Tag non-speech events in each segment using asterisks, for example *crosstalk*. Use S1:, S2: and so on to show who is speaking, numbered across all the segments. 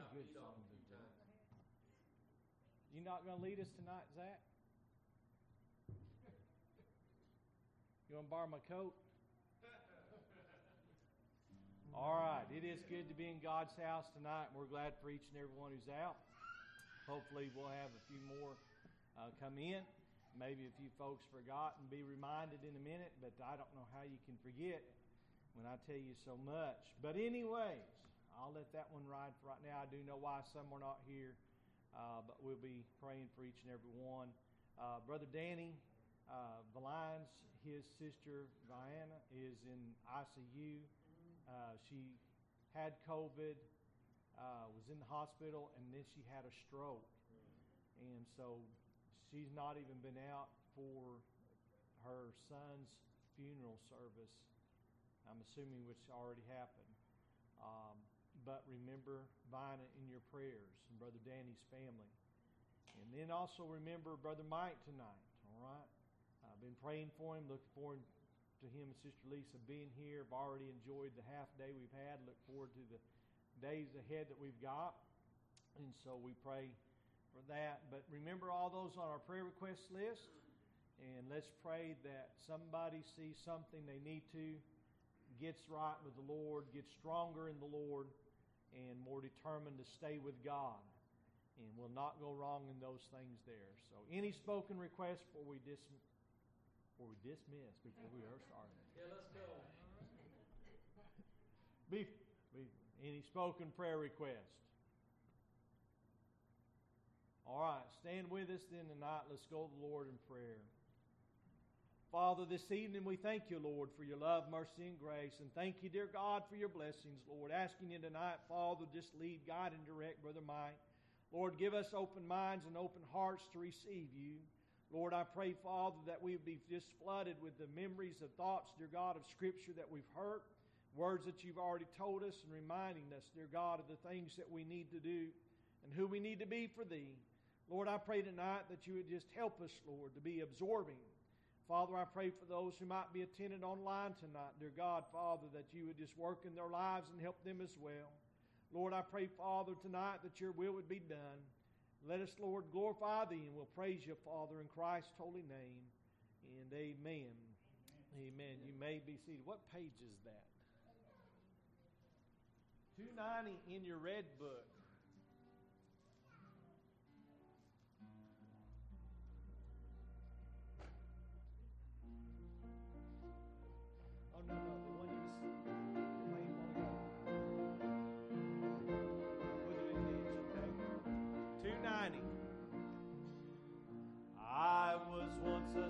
S1: a good song to do. You not going to lead us tonight, Zach? You want to borrow my coat? All right. It is good to be in God's house tonight. We're glad for each and every one who's out. Hopefully, we'll have a few more uh, come in. Maybe a few folks forgot and be reminded in a minute, but I don't know how you can forget when I tell you so much. But, anyways, I'll let that one ride for right now. I do know why some were not here, uh, but we'll be praying for each and every one. Uh, Brother Danny uh, Valines, his sister Diana, is in ICU. Uh, she had COVID, uh, was in the hospital, and then she had a stroke. And so she's not even been out for her son's funeral service. I'm assuming which already happened. Um, but remember Vina in your prayers and Brother Danny's family. And then also remember Brother Mike tonight, all right? I've been praying for him, looking forward to him and Sister Lisa being here. I've already enjoyed the half day we've had. Look forward to the days ahead that we've got. And so we pray for that. But remember all those on our prayer request list. And let's pray that somebody sees something they need to, gets right with the Lord, gets stronger in the Lord, and more determined to stay with God. And will not go wrong in those things there. So, any spoken requests before we, dis- before we dismiss, before we are started?
S2: Yeah, let's go.
S1: Be, be, any spoken prayer request? All right, stand with us then tonight. Let's go to the Lord in prayer. Father, this evening we thank you, Lord, for your love, mercy, and grace. And thank you, dear God, for your blessings, Lord. Asking you tonight, Father, just lead, guide, and direct Brother Mike. Lord, give us open minds and open hearts to receive you. Lord, I pray, Father, that we would be just flooded with the memories and thoughts, dear God, of Scripture that we've heard, words that you've already told us, and reminding us, dear God, of the things that we need to do and who we need to be for Thee. Lord, I pray tonight that you would just help us, Lord, to be absorbing. Father, I pray for those who might be attending online tonight, dear God, Father, that you would just work in their lives and help them as well. Lord, I pray, Father, tonight that your will would be done. Let us, Lord, glorify thee, and we'll praise you, Father, in Christ's holy name. And amen. Amen. amen. You may be seated. What page is that? 290 in your red book. Oh, no, no, the one you way you want. We'll okay? 290. I was once a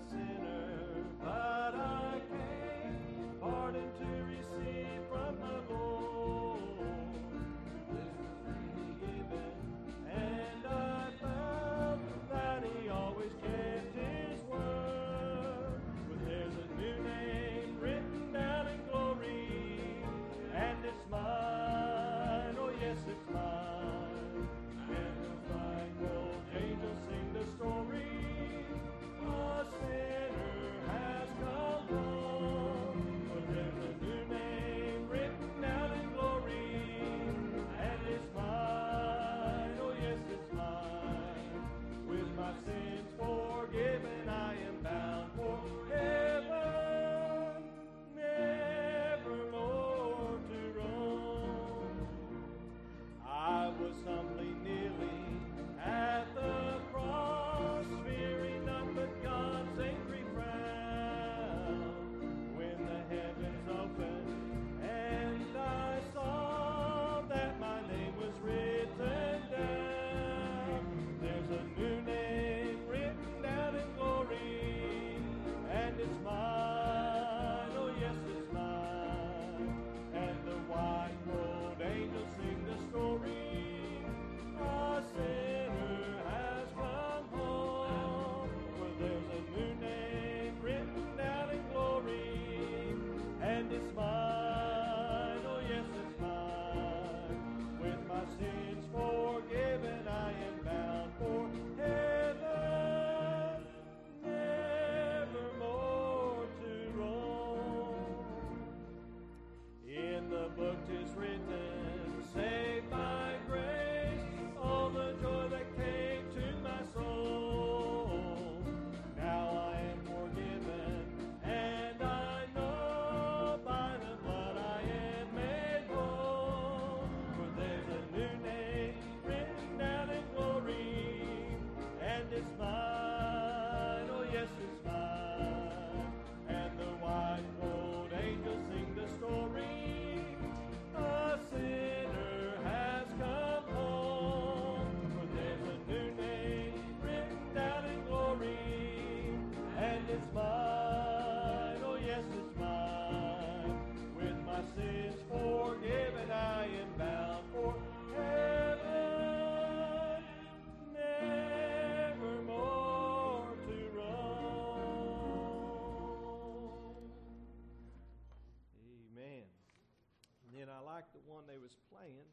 S1: playing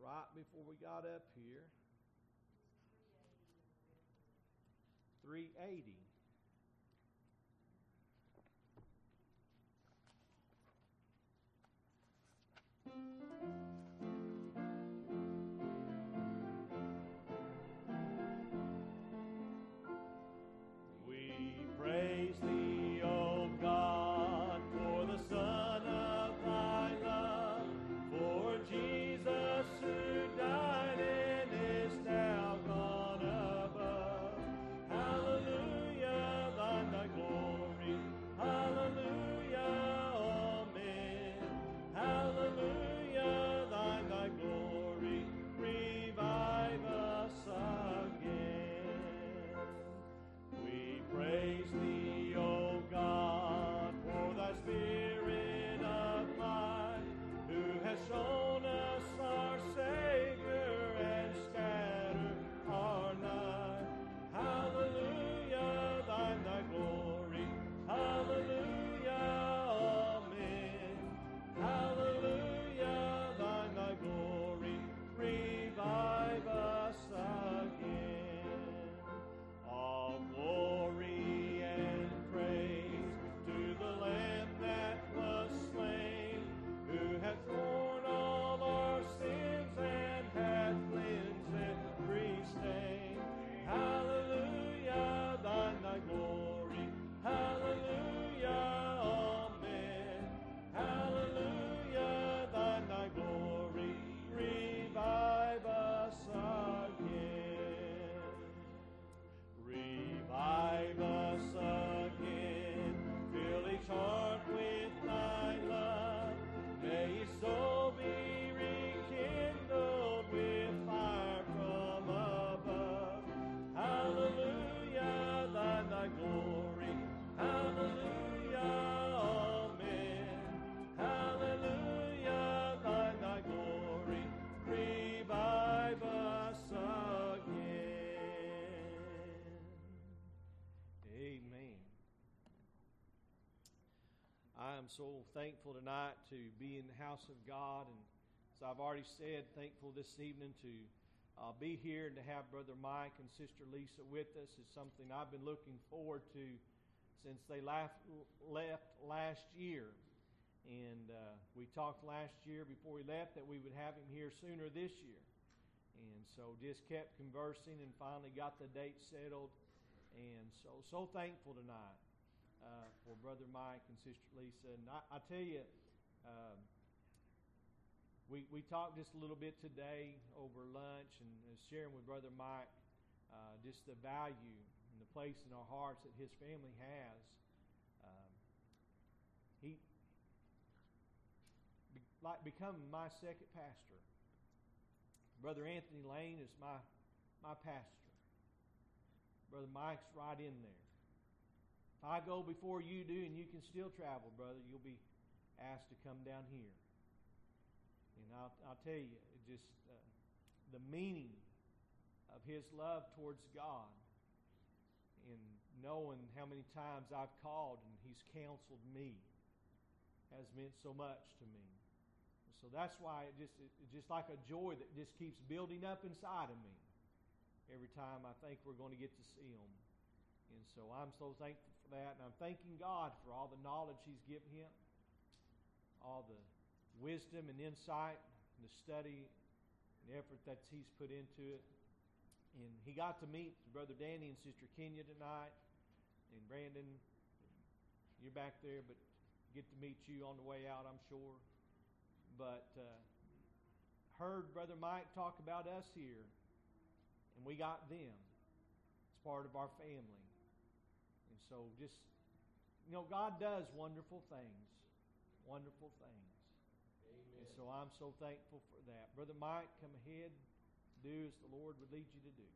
S1: right before we got up here. 380. I am so thankful tonight to be in the house of God, and as I've already said, thankful this evening to uh, be here and to have Brother Mike and Sister Lisa with us is something I've been looking forward to since they left, left last year. And uh, we talked last year before we left that we would have him here sooner this year. And so just kept conversing and finally got the date settled. And so, so thankful tonight uh, for Brother Mike and Sister Lisa. And I, I tell you, um, we, we talked just a little bit today over lunch and uh, sharing with Brother Mike uh, just the value and the place in our hearts that his family has. Um, he be, like become my second pastor. Brother Anthony Lane is my my pastor. Brother Mike's right in there. If I go before you do and you can still travel, brother, you'll be asked to come down here. And I'll, I'll tell you, just uh, the meaning of his love towards God and knowing how many times I've called and he's counseled me has meant so much to me. So that's why it just it, it's just like a joy that just keeps building up inside of me every time I think we're going to get to see him. And so I'm so thankful that, and I'm thanking God for all the knowledge He's given him, all the wisdom and insight, and the study and effort that He's put into it. And he got to meet Brother Danny and Sister Kenya tonight, and Brandon, you're back there, but get to meet you on the way out, I'm sure. But uh, heard Brother Mike talk about us here, and we got them as part of our family. So just, you know, God does wonderful things, wonderful things. And so I'm so thankful for that. Brother Mike, come ahead, do as the Lord would lead you to do.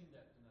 S2: Sing that
S3: tonight.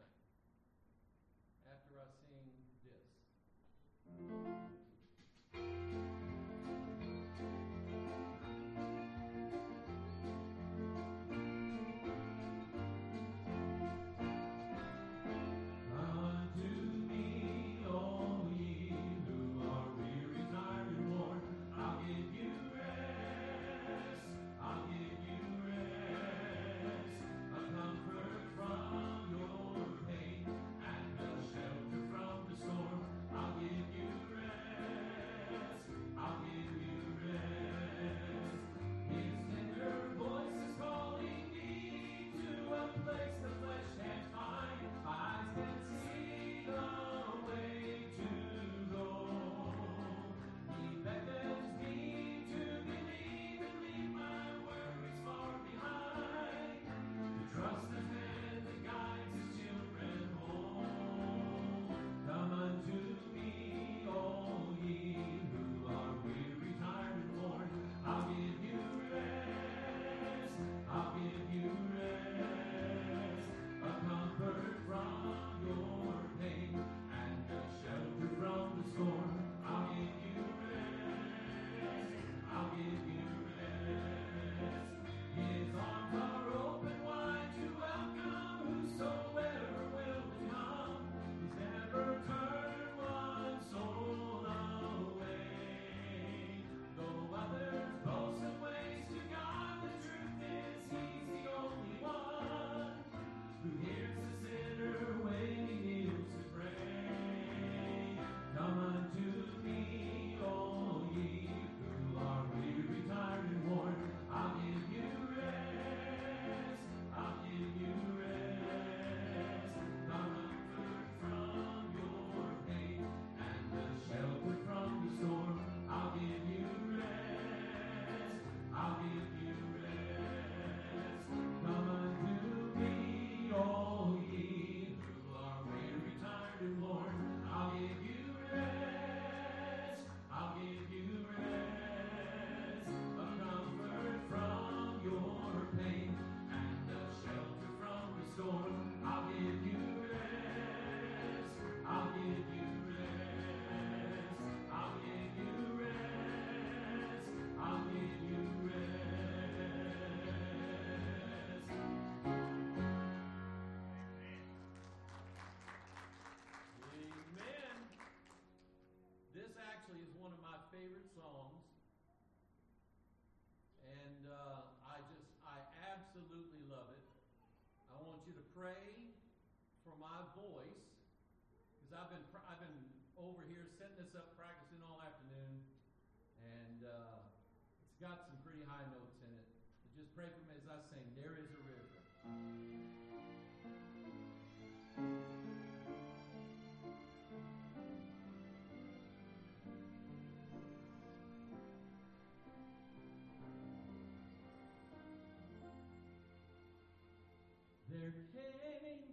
S3: There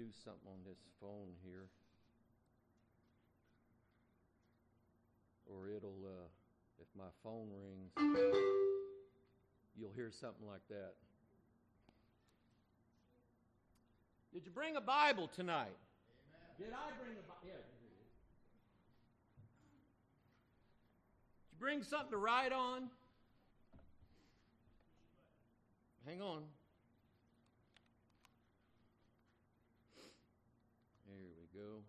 S3: do something on this phone here. Or it'll uh, if my phone rings, you'll hear something like that. Did you bring a Bible tonight? Did I bring a Bible? Yeah. here it is. Did you bring something to write on? Hang on. There we go.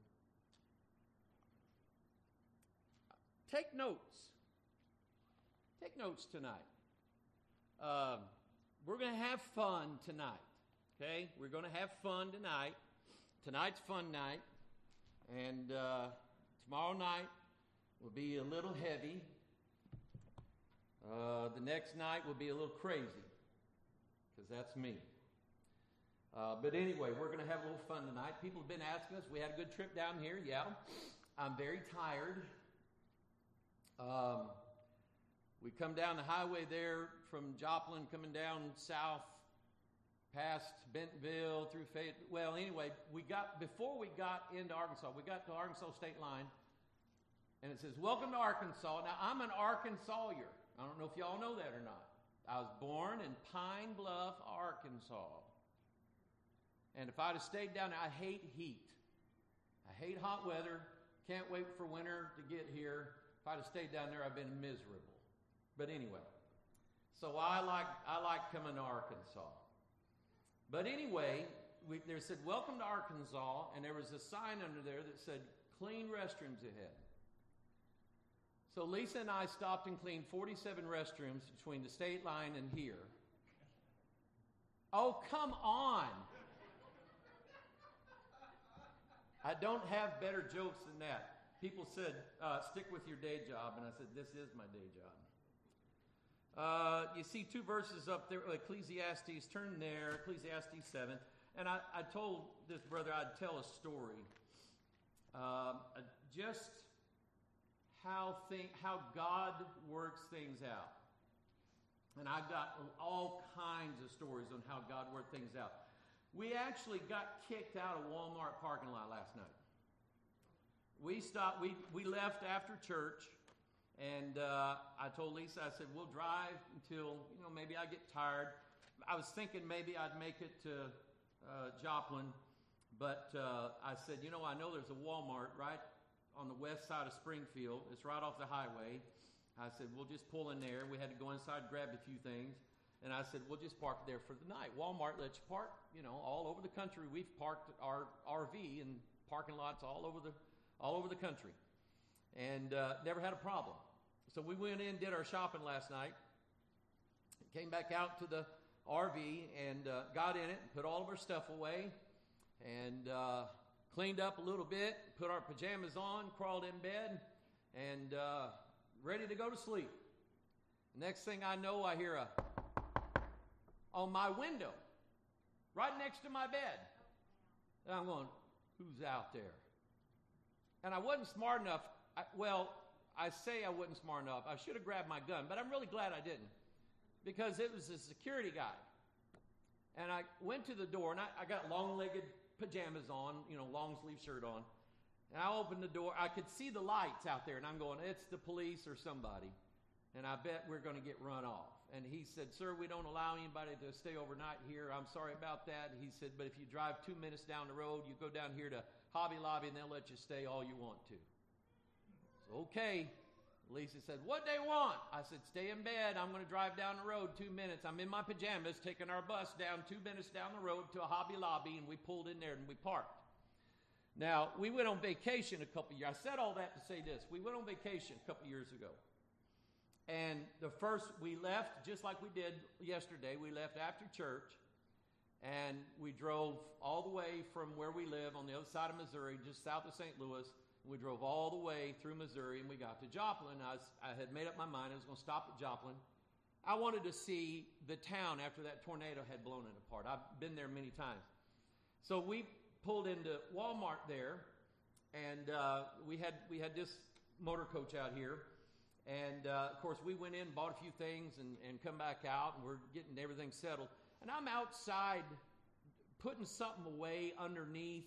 S3: Take notes. Take notes tonight. Um, we're going to have fun tonight. Okay? We're going to have fun tonight. Tonight's fun night. And uh, tomorrow night will be a little heavy. Uh, the next night will be a little crazy. Because that's me. Uh, but anyway, we're going to have a little fun tonight. People have been asking us. We had a good trip down here. Yeah. I'm very tired. Um, we come down the highway there from Joplin, coming down south past Bentonville through Fayette. Well, anyway, we got before we got into Arkansas, we got to Arkansas state line, and it says, "Welcome to Arkansas." Now, I'm an Arkansasier. I don't know if y'all know that or not. I was born in Pine Bluff, Arkansas. And if I'd have stayed down there, I hate heat. I hate hot weather. Can't wait for winter to get here. If I'd have stayed down there, I've been miserable. But anyway, so I like I like coming to Arkansas. But anyway, we, they said, Welcome to Arkansas, and there was a sign under there that said, Clean restrooms ahead. So Lisa and I stopped and cleaned 47 restrooms between the state line and here. Oh, come on. I don't have better jokes than that. People said, uh, stick with your day job. And I said, this is my day job. Uh, you see two verses up there, Ecclesiastes, turn there, Ecclesiastes 7. And I, I told this brother I'd tell a story. Uh, just how, think, how God works things out. And I've got all kinds of stories on how God worked things out. We actually got kicked out of Walmart parking lot last night. We stopped, we, we left after church and uh, I told Lisa, I said, we'll drive until, you know, maybe I get tired. I was thinking maybe I'd make it to uh, Joplin, but uh, I said, you know, I know there's a Walmart right on the west side of Springfield. It's right off the highway. I said, we'll just pull in there. We had to go inside, grab a few things. And I said, we'll just park there for the night. Walmart lets you park, you know, all over the country. We've parked our RV in parking lots all over the, all over the country and uh, never had a problem. So we went in, did our shopping last night, came back out to the RV and uh, got in it, and put all of our stuff away, and uh, cleaned up a little bit, put our pajamas on, crawled in bed, and uh, ready to go to sleep. Next thing I know, I hear a on my window, right next to my bed. And I'm going, who's out there? And I wasn't smart enough. I, well, I say I wasn't smart enough. I should have grabbed my gun, but I'm really glad I didn't because it was a security guy. And I went to the door, and I, I got long legged pajamas on, you know, long sleeve shirt on. And I opened the door. I could see the lights out there, and I'm going, it's the police or somebody. And I bet we're going to get run off. And he said, Sir, we don't allow anybody to stay overnight here. I'm sorry about that. He said, But if you drive two minutes down the road, you go down here to Hobby Lobby, and they'll let you stay all you want to. So, Okay. Lisa said, What they want? I said, Stay in bed. I'm going to drive down the road two minutes. I'm in my pajamas taking our bus down two minutes down the road to a Hobby Lobby, and we pulled in there and we parked. Now, we went on vacation a couple years. I said all that to say this. We went on vacation a couple years ago. And the first, we left just like we did yesterday. We left after church, and we drove all the way from where we live on the other side of Missouri, just south of St. Louis, we drove all the way through Missouri and we got to Joplin. I, was, I had made up my mind I was going to stop at Joplin. I wanted to see the town after that tornado had blown it apart. I've been there many times. So we pulled into Walmart there, and uh, we had we had this motor coach out here. And uh, of course, we went in, bought a few things, and, and come back out, and we're getting everything settled. And I'm outside putting something away underneath.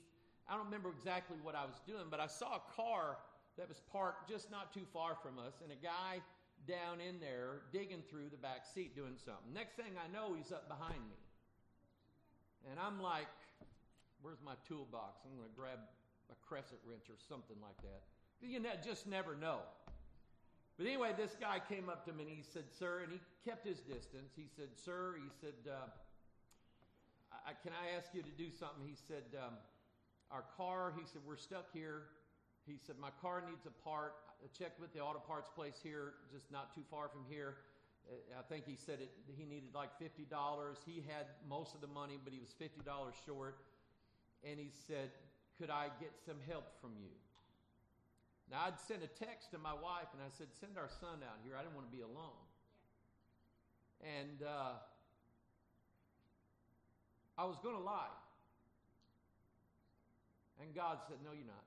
S3: I don't remember exactly what I was doing, but I saw a car that was parked just not too far from us, and a guy down in there digging through the back seat doing something. Next thing I know, he's up behind me. And I'm like, where's my toolbox? I'm going to grab a crescent wrench or something like that. You just never know. But anyway, this guy came up to me and he said, Sir, and he kept his distance. He said, Sir, he said, uh, I, Can I ask you to do something? He said, um, Our car, he said, We're stuck here. He said, My car needs a part. I checked with the auto parts place here, just not too far from here. Uh, I think he said it, he needed like $50. He had most of the money, but he was $50 short. And he said, Could I get some help from you? Now, I'd sent a text to my wife and I said, Send our son out here. I didn't want to be alone. And uh, I was going to lie. And God said, No, you're not.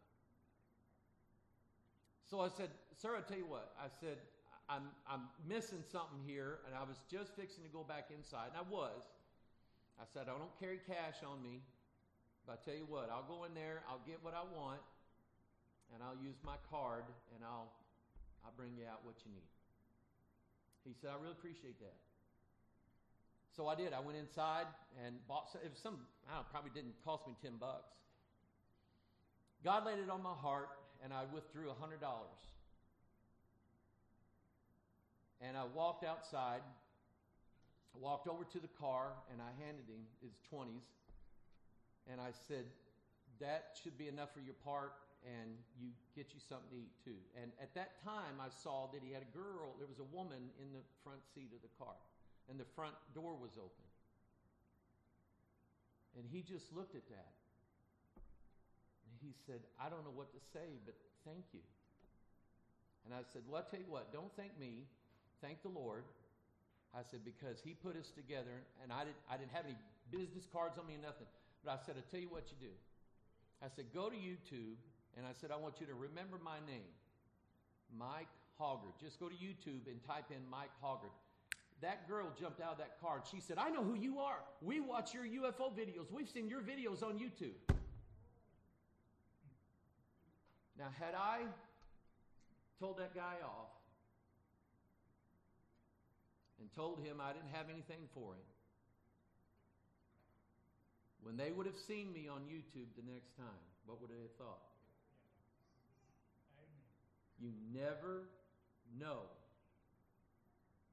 S3: So I said, Sir, I'll tell you what. I said, I'm, I'm missing something here, and I was just fixing to go back inside, and I was. I said, I don't carry cash on me, but I tell you what, I'll go in there, I'll get what I want, and I'll use my card, and I'll, I'll bring you out what you need. He said, I really appreciate that. So I did. I went inside and bought some, it was some, I don't know, probably didn't cost me 10 bucks. God laid it on my heart, and I withdrew $100. And I walked outside, walked over to the car, and I handed him his 20s. And I said, That should be enough for your part, and you get you something to eat too. And at that time, I saw that he had a girl, there was a woman in the front seat of the car, and the front door was open. And he just looked at that. And he said, I don't know what to say, but thank you. And I said, Well, I'll tell you what, don't thank me, thank the Lord. I said, because he put us together, and I didn't, I didn't have any business cards on me or nothing. But I said, I'll tell you what you do. I said, go to YouTube, and I said, I want you to remember my name, Mike Hoggard. Just go to YouTube and type in Mike Hoggard. That girl jumped out of that car, and she said, I know who you are. We watch your UFO videos. We've seen your videos on YouTube. Now, had I told that guy off and told him I didn't have anything for him, when they would have seen me on YouTube the next time, what would they have thought? You never know.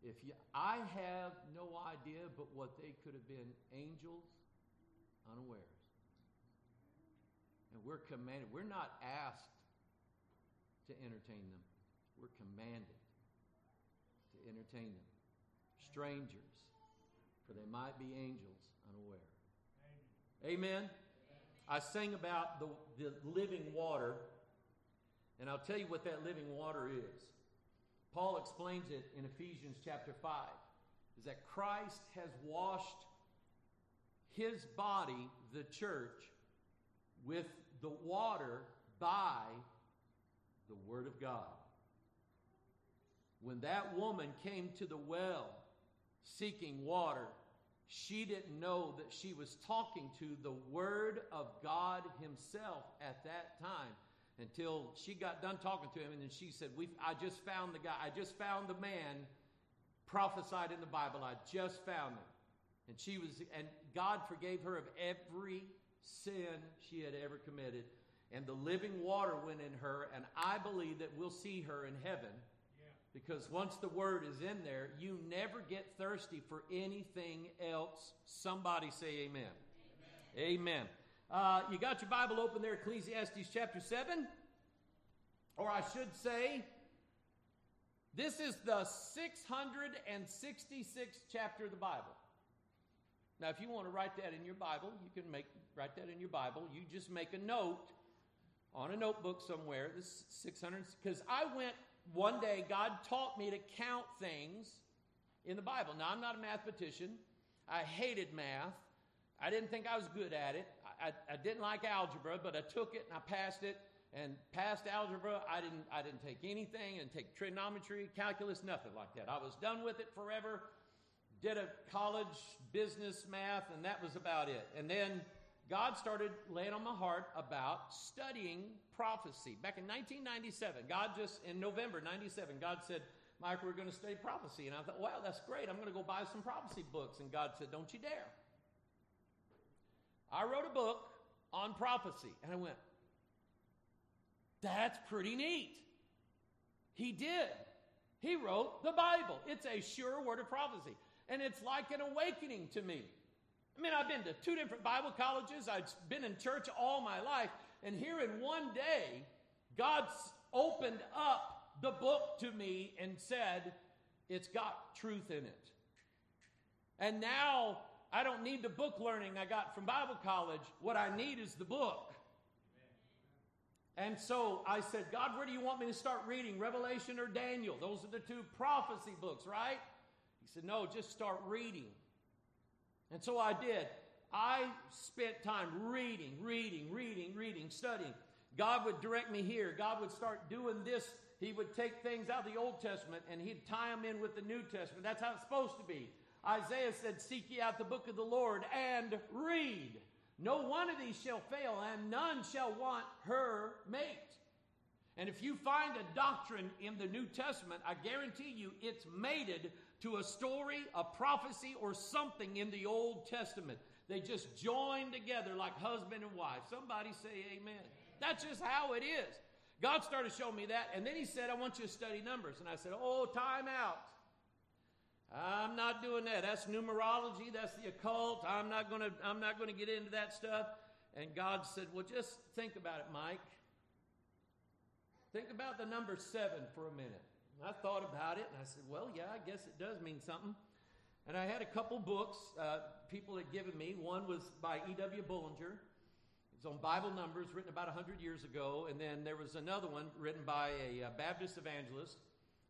S3: If you, I have no idea but what they could have been angels unawares. And we're commanded, we're not asked to entertain them. We're commanded to entertain them. Strangers, for they might be angels unaware. Amen. I sang about the, the living water, and I'll tell you what that living water is. Paul explains it in Ephesians chapter 5 is that Christ has washed his body, the church, with the water by the Word of God. When that woman came to the well seeking water, she didn't know that she was talking to the Word of God Himself at that time until she got done talking to him, and then she said, we I just found the guy, I just found the man prophesied in the Bible. I just found him. And she was, and God forgave her of every sin she had ever committed. And the living water went in her, and I believe that we'll see her in heaven. Because once the word is in there, you never get thirsty for anything else. Somebody say amen. Amen. amen. Uh, you got your Bible open there, Ecclesiastes chapter 7? Or I should say, this is the 666th chapter of the Bible. Now, if you want to write that in your Bible, you can make write that in your Bible. You just make a note on a notebook somewhere. This 600 because I went one day. God taught me to count things in the Bible. Now, I'm not a mathematician. I hated math. I didn't think I was good at it. I, I, didn't like algebra, but I took it and I passed it. and passed algebra, I didn't, I didn't take anything and take trigonometry, calculus, nothing like that. I was done with it forever. Did a college business math, and that was about it. And then God started laying on my heart about studying prophecy. Back in 1997, God just, in November 97, God said, Mike, we're going to study prophecy. And I thought, wow, that's great. I'm going to go buy some prophecy books. And God said, don't you dare. I wrote a book on prophecy. And I went, that's pretty neat. He did. He wrote the Bible. It's a sure word of prophecy. And it's like an awakening to me. I mean, I've been to two different Bible colleges, I've been in church all my life, and here in one day, God's opened up the book to me and said, It's got truth in it. And now I don't need the book learning I got from Bible college. What I need is the book. And so I said, God, where do you want me to start reading? Revelation or Daniel? Those are the two prophecy books, right? He said, No, just start reading. And so I did. I spent time reading, reading, reading, reading, studying. God would direct me here. God would start doing this. He would take things out of the Old Testament and he'd tie them in with the New Testament. That's how it's supposed to be. Isaiah said, Seek ye out the book of the Lord and read. No one of these shall fail, and none shall want her mate. And if you find a doctrine in the New Testament, I guarantee you it's mated to a story, a prophecy, or something in the Old Testament. They just join together like husband and wife. Somebody say amen. That's just how it is. God started showing me that, and then He said, I want you to study numbers. And I said, Oh, time out. I'm not doing that. That's numerology. That's the occult. I'm not going to. I'm not going to get into that stuff. And God said, "Well, just think about it, Mike. Think about the number seven for a minute." And I thought about it, and I said, "Well, yeah, I guess it does mean something." And I had a couple books uh, people had given me. One was by E.W. Bullinger. It's on Bible numbers, written about 100 years ago. And then there was another one written by a uh, Baptist evangelist.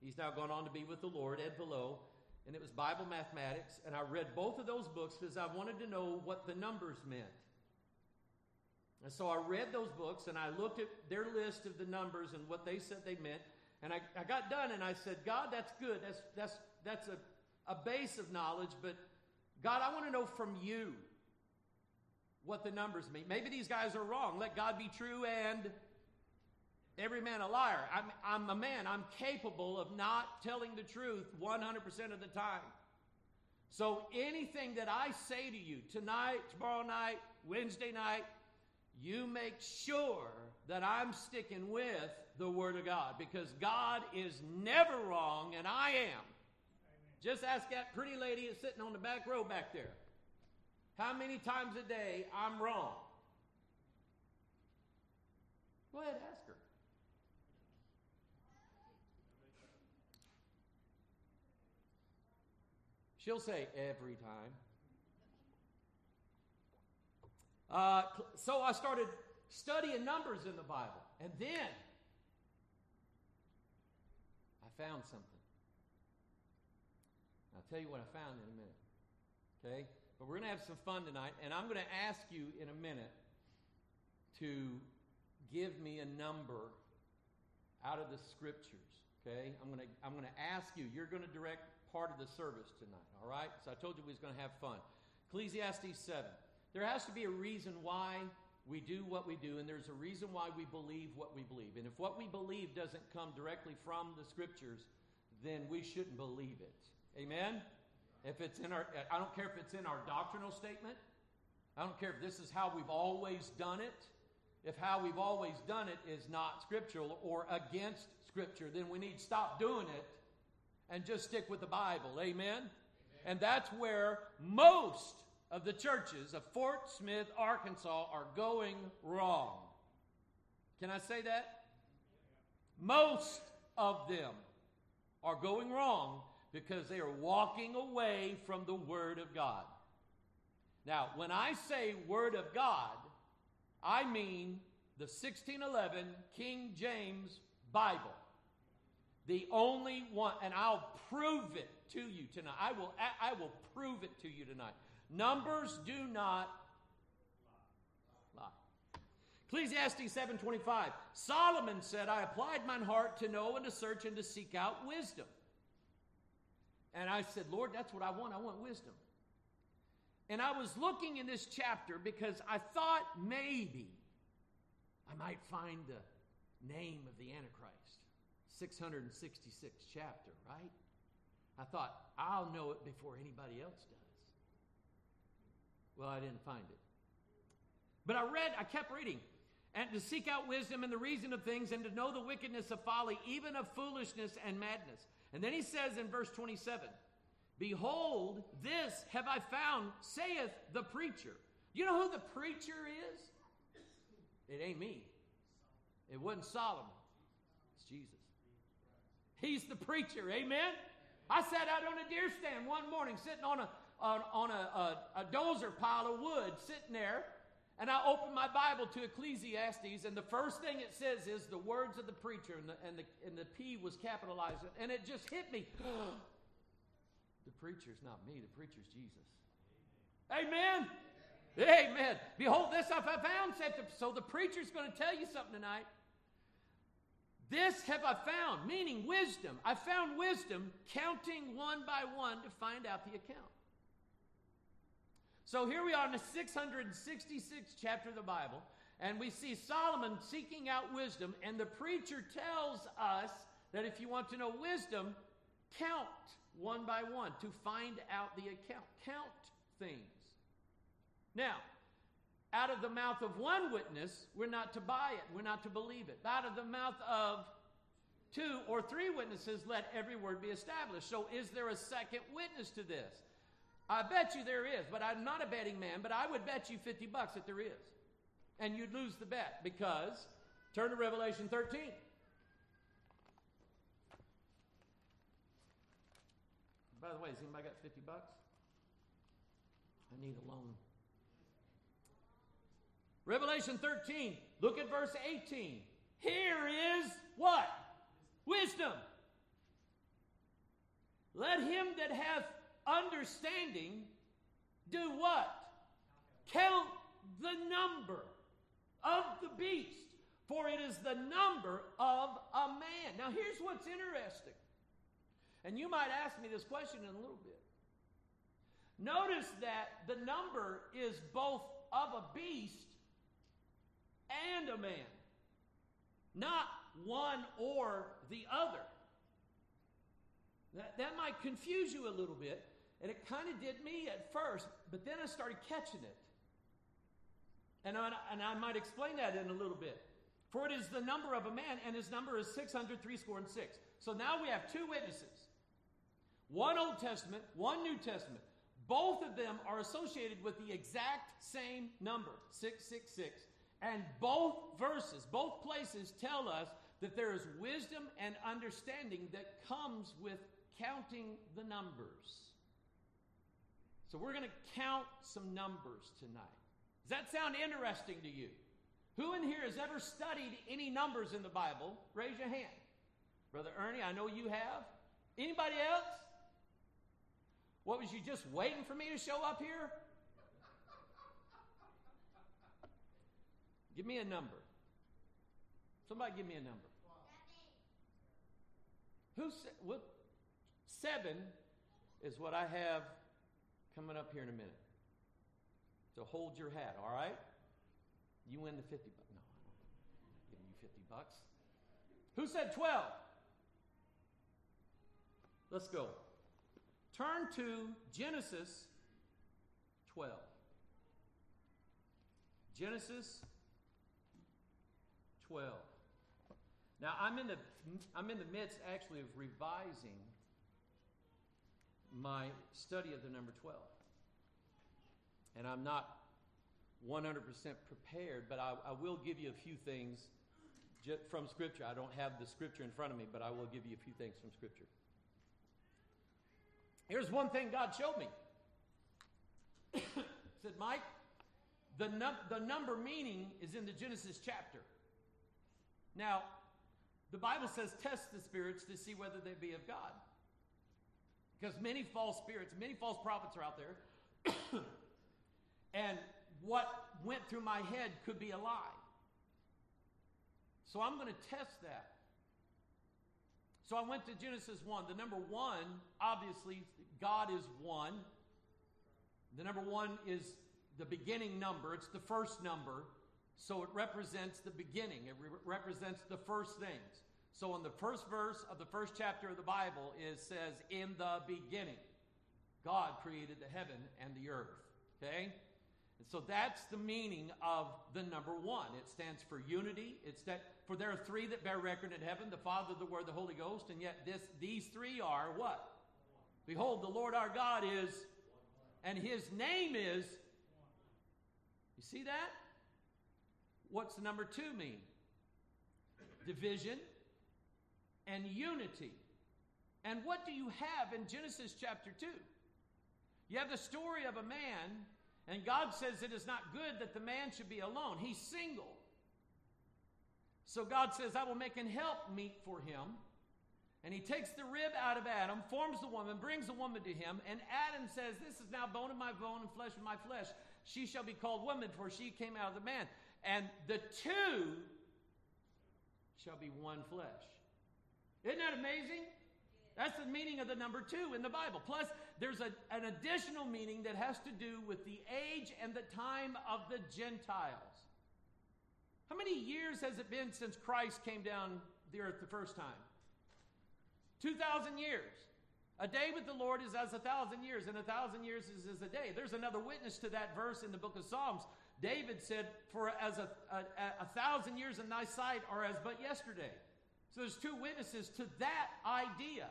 S3: He's now gone on to be with the Lord, Ed Vallowe and it was Bible mathematics. And I read both of those books because I wanted to know what the numbers meant. And so I read those books and I looked at their list of the numbers and what they said they meant. And I, I got done and I said, God, that's good. That's, that's, that's a, a base of knowledge, but God, I want to know from you what the numbers mean. Maybe these guys are wrong. Let God be true and Every man a liar. I'm, I'm a man. I'm capable of not telling the truth 100% of the time. So anything that I say to you tonight, tomorrow night, Wednesday night, you make sure that I'm sticking with the Word of God because God is never wrong and I am. Just ask that pretty lady that's sitting on the back row back there. How many times a day I'm wrong? Go ahead, ask her. She'll say every time. Uh, so I started studying numbers in the Bible. And then I found something. I'll tell you what I found in a minute. Okay? But we're going to have some fun tonight. And I'm going to ask you in a minute to give me a number out of the scriptures. Okay? I'm going to, I'm going to ask you. You're going to direct part of the service tonight, all right? So I told you we was going to have fun. Ecclesiastes 7. There has to be a reason why we do what we do, and there's a reason why we believe what we believe. And if what we believe doesn't come directly from the scriptures, then we shouldn't believe it. Amen? If it's in our, I don't care if it's in our doctrinal statement. I don't care if this is how we've always done it. If how we've always done it is not scriptural or against scripture, then we need to stop doing it and just stick with the Bible. Amen? Amen? And that's where most of the churches of Fort Smith, Arkansas are going wrong. Can I say that? Most of them are going wrong because they are walking away from the Word of God. Now, when I say Word of God, I mean the 1611 King James Bible. The only one, and I'll prove it to you tonight. I will, I will prove it to you tonight. Numbers do not lie. Ecclesiastes 7:25. Solomon said, "I applied mine heart to know and to search and to seek out wisdom." And I said, "Lord, that's what I want. I want wisdom." And I was looking in this chapter because I thought maybe I might find the name of the Antichrist. 666th chapter, right? I thought, I'll know it before anybody else does. Well, I didn't find it. But I read, I kept reading. And to seek out wisdom and the reason of things, and to know the wickedness of folly, even of foolishness and madness. And then he says in verse 27 Behold, this have I found, saith the preacher. You know who the preacher is? It ain't me. It wasn't Solomon. It's Jesus. He's the preacher. Amen. I sat out on a deer stand one morning, sitting on a on, on a, a, a dozer pile of wood, sitting there, and I opened my Bible to Ecclesiastes, and the first thing it says is the words of the preacher, and the and the and the P was capitalized, and it just hit me. *gasps* the preacher's not me. The preacher's Jesus. Amen. Amen. Behold, this I found, said so the preacher's going to tell you something tonight. This have I found, meaning wisdom. I found wisdom counting one by one to find out the account. So here we are in the 666th chapter of the Bible, and we see Solomon seeking out wisdom, and the preacher tells us that if you want to know wisdom, count one by one to find out the account. Count things. Now, out of the mouth of one witness, we're not to buy it, we're not to believe it. Out of the mouth of two or three witnesses, let every word be established. So, is there a second witness to this? I bet you there is, but I'm not a betting man, but I would bet you 50 bucks that there is. And you'd lose the bet because, turn to Revelation 13. By the way, has anybody got 50 bucks? I need a loan. Revelation 13, look at verse 18. Here is what? Wisdom. Let him that hath understanding do what? Count the number of the beast, for it is the number of a man. Now, here's what's interesting. And you might ask me this question in a little bit. Notice that the number is both of a beast and a man, not one or the other. That, that might confuse you a little bit, and it kind of did me at first, but then I started catching it. And I, and I might explain that in a little bit. For it is the number of a man, and his number is 600, three score and six. So now we have two witnesses one Old Testament, one New Testament. Both of them are associated with the exact same number, 666. And both verses, both places tell us that there is wisdom and understanding that comes with counting the numbers. So we're going to count some numbers tonight. Does that sound interesting to you? Who in here has ever studied any numbers in the Bible? Raise your hand. Brother Ernie, I know you have. Anybody else? What was you just waiting for me to show up here? Give me a number. Somebody give me a number. Who said what? Seven is what I have coming up here in a minute. So hold your hat, all right? You win the 50 bucks. No, I'm giving you 50 bucks. Who said 12? Let's go. Turn to Genesis 12. Genesis 12. Now I'm in the I'm in the midst actually of revising my study of the number 12. And I'm not 100% prepared, but I, I will give you a few things from Scripture. I don't have the Scripture in front of me, but I will give you a few things from Scripture. Here's one thing God showed me. *coughs* said, Mike, the, num- the number meaning is in the Genesis chapter. Now, the Bible says, test the spirits to see whether they be of God. Because many false spirits, many false prophets are out there. *coughs* and what went through my head could be a lie. So I'm going to test that. So I went to Genesis 1. The number 1, obviously, God is 1. The number 1 is the beginning number, it's the first number. So it represents the beginning, it re- represents the first things. So in the first verse of the first chapter of the Bible it says in the beginning God created the heaven and the earth. Okay? And so that's the meaning of the number 1. It stands for unity. It's that for there are three that bear record in heaven, the Father, the Word, the Holy Ghost, and yet this these three are what? Behold, the Lord our God is and his name is You see that? What's the number 2 mean? Division and unity. And what do you have in Genesis chapter 2? You have the story of a man, and God says it is not good that the man should be alone. He's single. So God says, I will make an help meet for him. And he takes the rib out of Adam, forms the woman, brings the woman to him, and Adam says, This is now bone of my bone and flesh of my flesh. She shall be called woman, for she came out of the man. And the two shall be one flesh. Isn't that amazing? That's the meaning of the number two in the Bible. Plus, there's a, an additional meaning that has to do with the age and the time of the Gentiles. How many years has it been since Christ came down the earth the first time? 2,000 years. A day with the Lord is as a thousand years, and a thousand years is as a day. There's another witness to that verse in the book of Psalms. David said, For as a, a, a thousand years in thy sight are as but yesterday. So there's two witnesses to that idea.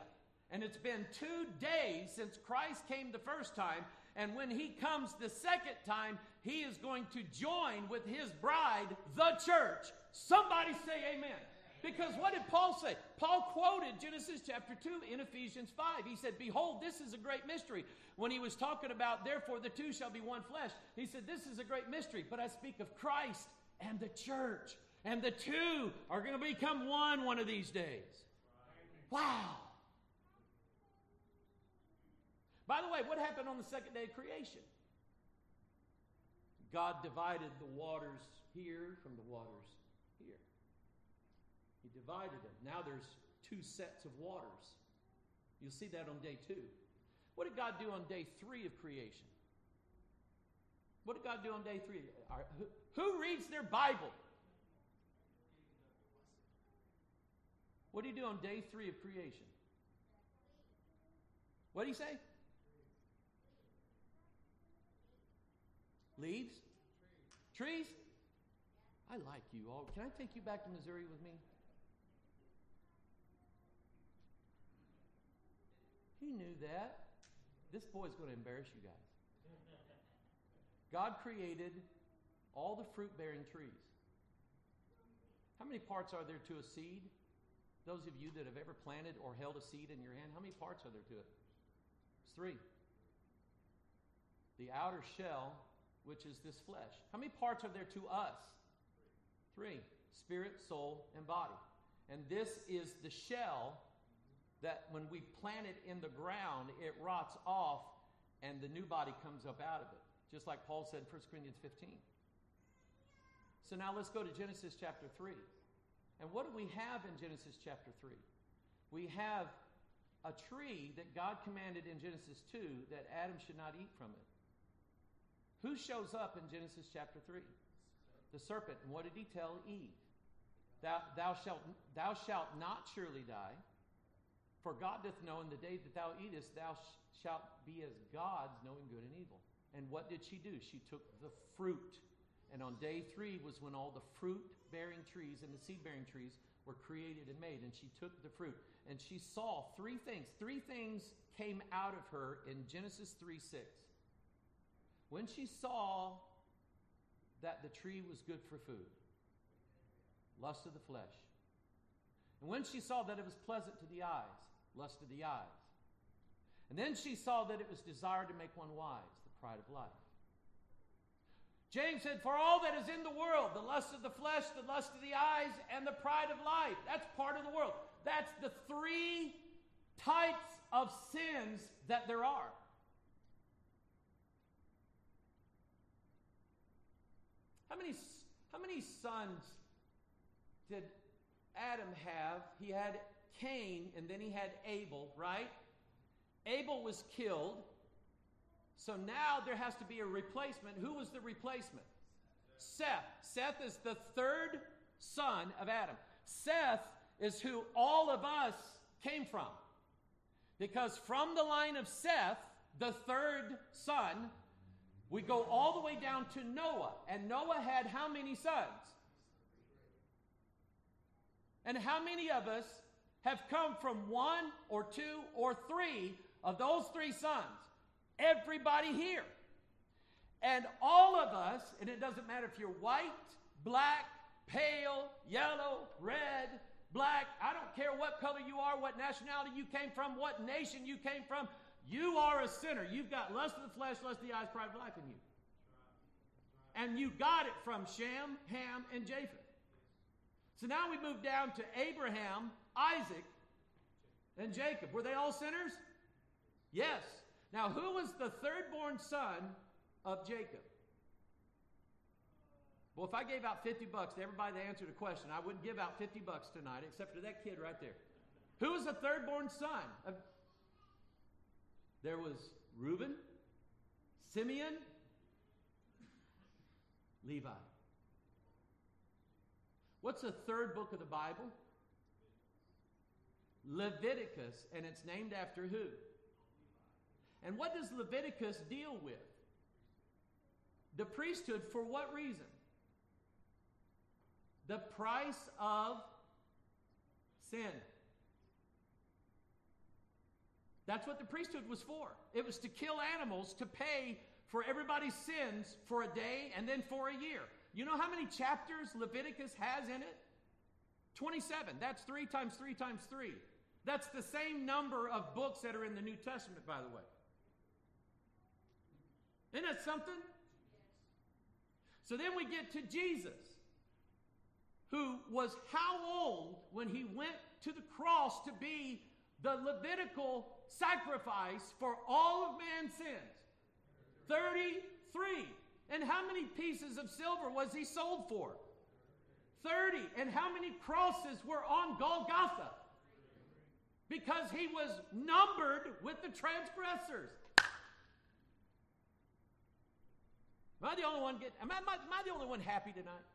S3: And it's been two days since Christ came the first time. And when he comes the second time, he is going to join with his bride, the church. Somebody say amen. Because what did Paul say? Paul quoted Genesis chapter 2 in Ephesians 5. He said, Behold, this is a great mystery. When he was talking about, therefore, the two shall be one flesh, he said, This is a great mystery, but I speak of Christ and the church. And the two are going to become one one of these days. Wow. By the way, what happened on the second day of creation? God divided the waters here from the waters here. He divided them. Now there's two sets of waters. You'll see that on day two. What did God do on day three of creation? What did God do on day three? Who, reads their Bible? What do you do on day three of creation? What do you say? Leaves? Trees? I like you all. Can I take you back to Missouri with me? He knew that. This boy's going to embarrass you guys. God created all the fruit bearing trees. How many parts are there to a seed? Those of you that have ever planted or held a seed in your hand, how many parts are there to it? It's three. The outer shell, which is this flesh. How many parts are there to us? Three spirit, soul, and body. And this is the shell that when we plant it in the ground, it rots off and the new body comes up out of it. Just like Paul said in 1 Corinthians 15. So now let's go to Genesis chapter 3. And what do we have in Genesis chapter 3? We have a tree that God commanded in Genesis 2 that Adam should not eat from it. Who shows up in Genesis chapter 3? The serpent. And what did he tell Eve? Thou, thou, shalt, thou shalt not surely die, for God doth know in the day that thou eatest, thou sh- shalt be as gods, knowing good and evil. And what did she do? She took the fruit. And on day three was when all the fruit bearing trees and the seed bearing trees were created and made. And she took the fruit. And she saw three things. Three things came out of her in Genesis 3 6. When she saw that the tree was good for food, lust of the flesh. And when she saw that it was pleasant to the eyes, lust of the eyes. And then she saw that it was desire to make one wise, the pride of life. James said, For all that is in the world, the lust of the flesh, the lust of the eyes, and the pride of life, that's part of the world. That's the three types of sins that there are. How many, how many sons did Adam have? He had Cain and then he had Abel, right? Abel was killed. So now there has to be a replacement. Who was the replacement? Seth. Seth is the third son of Adam. Seth is who all of us came from. Because from the line of Seth, the third son, we go all the way down to Noah. And Noah had how many sons? And how many of us have come from one or two or three of those three sons? Everybody here. And all of us, and it doesn't matter if you're white, black, pale, yellow, red, black, I don't care what color you are, what nationality you came from, what nation you came from, you are a sinner. You've got lust of the flesh, lust of the eyes, pride of life in you. And you got it from Shem, Ham, and Japheth. So now we move down to Abraham, Isaac, and Jacob. Were they all sinners? Yes. Now, who was the third born son of Jacob? Well, if I gave out 50 bucks to everybody that answered a question, I wouldn't give out 50 bucks tonight, except for that kid right there. Who was the third born son? Of... There was Reuben, Simeon, Levi. What's the third book of the Bible? Leviticus, and it's named after who? And what does Leviticus deal with? The priesthood for what reason? The price of sin. That's what the priesthood was for. It was to kill animals to pay for everybody's sins for a day and then for a year. You know how many chapters Leviticus has in it? 27. That's 3 times 3 times 3. That's the same number of books that are in the New Testament, by the way. Isn't that something? So then we get to Jesus, who was how old when he went to the cross to be the Levitical sacrifice for all of man's sins? 33. And how many pieces of silver was he sold for? 30. And how many crosses were on Golgotha? Because he was numbered with the transgressors. Am I the only one get? Am I, am I, am I the only one happy tonight?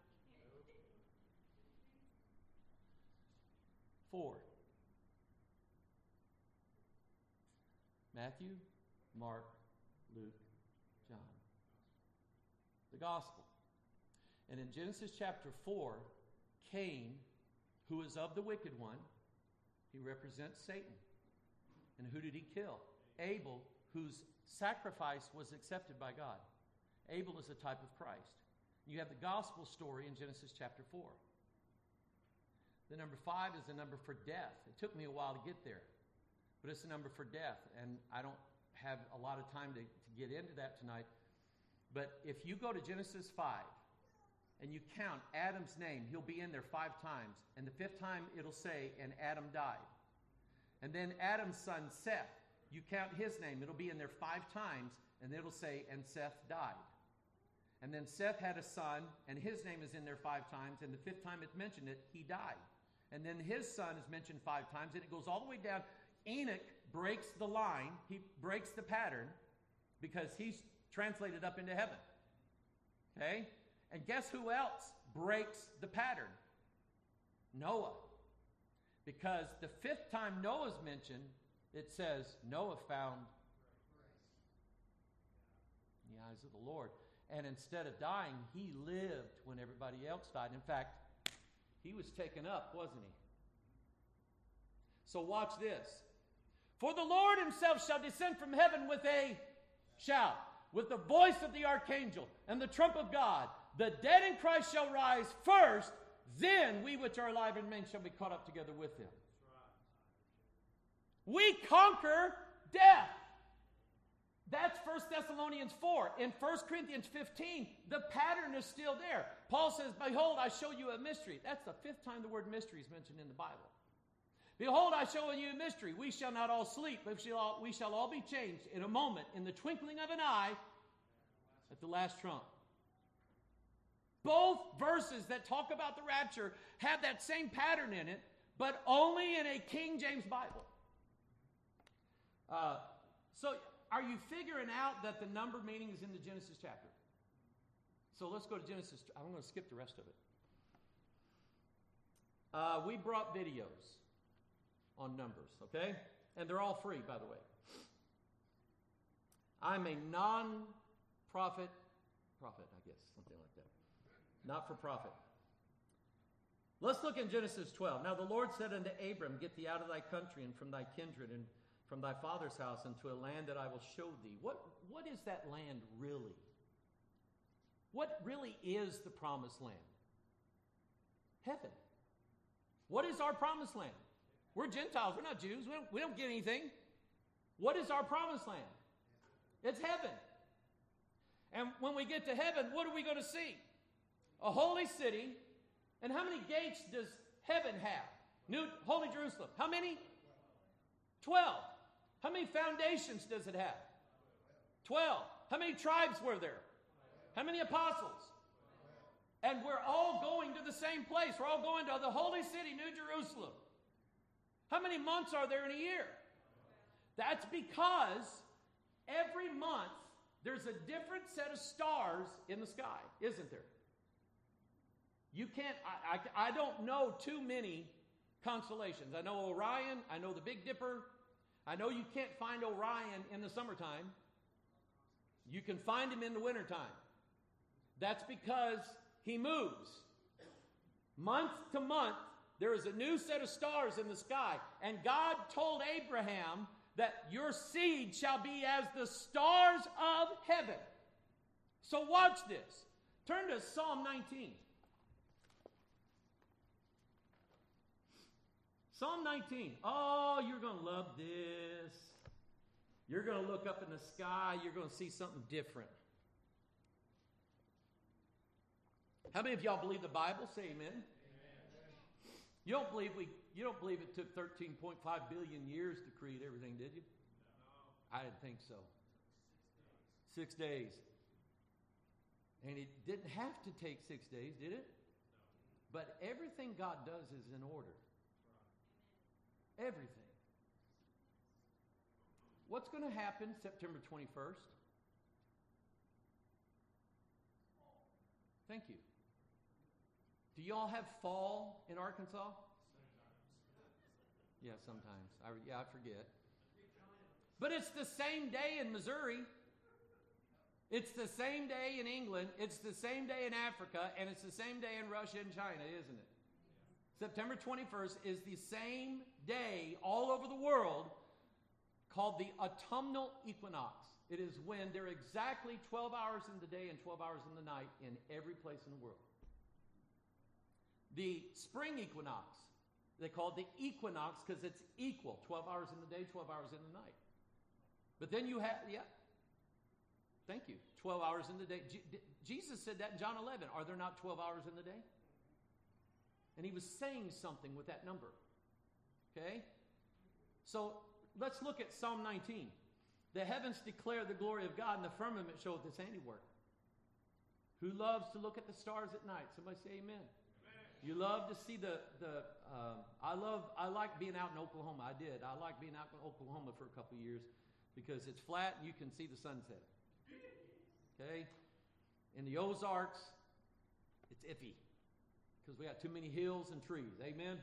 S3: Four. Matthew, Mark, Luke, John. The gospel. And in Genesis chapter 4, Cain, who is of the wicked one, he represents Satan. And who did he kill? Abel, whose sacrifice was accepted by God. Abel is a type of Christ. You have the gospel story in Genesis chapter 4. The number five is the number for death. It took me a while to get there, but it's the number for death. And I don't have a lot of time to, to get into that tonight. But if you go to Genesis 5 and you count Adam's name, he'll be in there five times. And the fifth time it'll say, and Adam died. And then Adam's son Seth, you count his name, it'll be in there five times, and it'll say, and Seth died. And then Seth had a son, and his name is in there five times, and the fifth time it mentioned it, he died. And then his son is mentioned five times, and it goes all the way down. Enoch breaks the line, he breaks the pattern because he's translated up into heaven. Okay? And guess who else breaks the pattern? Noah. Because the fifth time Noah's mentioned, it says Noah found in the eyes of the Lord. And instead of dying, he lived when everybody else died. In fact, he was taken up, wasn't he? So watch this. For the Lord himself shall descend from heaven with a shout, with the voice of the archangel and the trump of God. The dead in Christ shall rise first, then we which are alive and remain shall be caught up together with him. We conquer death. That's 1 Thessalonians 4. In 1 Corinthians 15, the pattern is still there. Paul says, Behold, I show you a mystery. That's the fifth time the word mystery is mentioned in the Bible. Behold, I show you a mystery. We shall not all sleep, but we shall all, we shall all be changed in a moment, in the twinkling of an eye, at the last trump. Both verses that talk about the rapture have that same pattern in it, but only in a King James Bible. Uh, so, are you figuring out that the number meaning is in the Genesis chapter? So let's go to Genesis. I'm going to skip the rest of it. Uh, we brought videos on numbers, okay? And they're all free, by the way. I'm a non profit, profit, I guess, something like that. Not for profit. Let's look in Genesis 12. Now the Lord said unto Abram, Get thee out of thy country and from thy kindred and from thy father's house into a land that I will show thee. What, what is that land really? What really is the promised land? Heaven. What is our promised land? We're Gentiles, we're not Jews, we don't, we don't get anything. What is our promised land? It's heaven. And when we get to heaven, what are we going to see? A holy city. And how many gates does heaven have? New Holy Jerusalem. How many? Twelve. How many foundations does it have? Twelve. How many tribes were there? How many apostles? And we're all going to the same place. We're all going to the holy city, New Jerusalem. How many months are there in a year? That's because every month there's a different set of stars in the sky, isn't there? You can't, I, I, I don't know too many constellations. I know Orion, I know the Big Dipper. I know you can't find Orion in the summertime. You can find him in the wintertime. That's because he moves. Month to month, there is a new set of stars in the sky. And God told Abraham that your seed shall be as the stars of heaven. So watch this. Turn to Psalm 19. Psalm 19. Oh, you're going to love this. You're going to look up in the sky, you're going to see something different. How many of y'all believe the Bible? Say amen. amen. You don't believe we you don't believe it took 13.5 billion years to create everything, did you? No. I didn't think so. Six days. And it didn't have to take six days, did it? No. But everything God does is in order. Everything. What's going to happen September 21st? Thank you. Do y'all have fall in Arkansas? Yeah, sometimes. I, yeah, I forget. But it's the same day in Missouri. It's the same day in England. It's the same day in Africa. And it's the same day in Russia and China, isn't it? September 21st is the same day all over the world called the autumnal equinox. It is when there are exactly 12 hours in the day and 12 hours in the night in every place in the world. The spring equinox, they call it the equinox because it's equal 12 hours in the day, 12 hours in the night. But then you have, yeah, thank you, 12 hours in the day. Jesus said that in John 11. Are there not 12 hours in the day? And he was saying something with that number. Okay? So let's look at Psalm 19. The heavens declare the glory of God, and the firmament showeth his handiwork. Who loves to look at the stars at night? Somebody say amen. You love to see the the. Uh, I love. I like being out in Oklahoma. I did. I like being out in Oklahoma for a couple years because it's flat and you can see the sunset. Okay, in the Ozarks, it's iffy because we got too many hills and trees. Amen.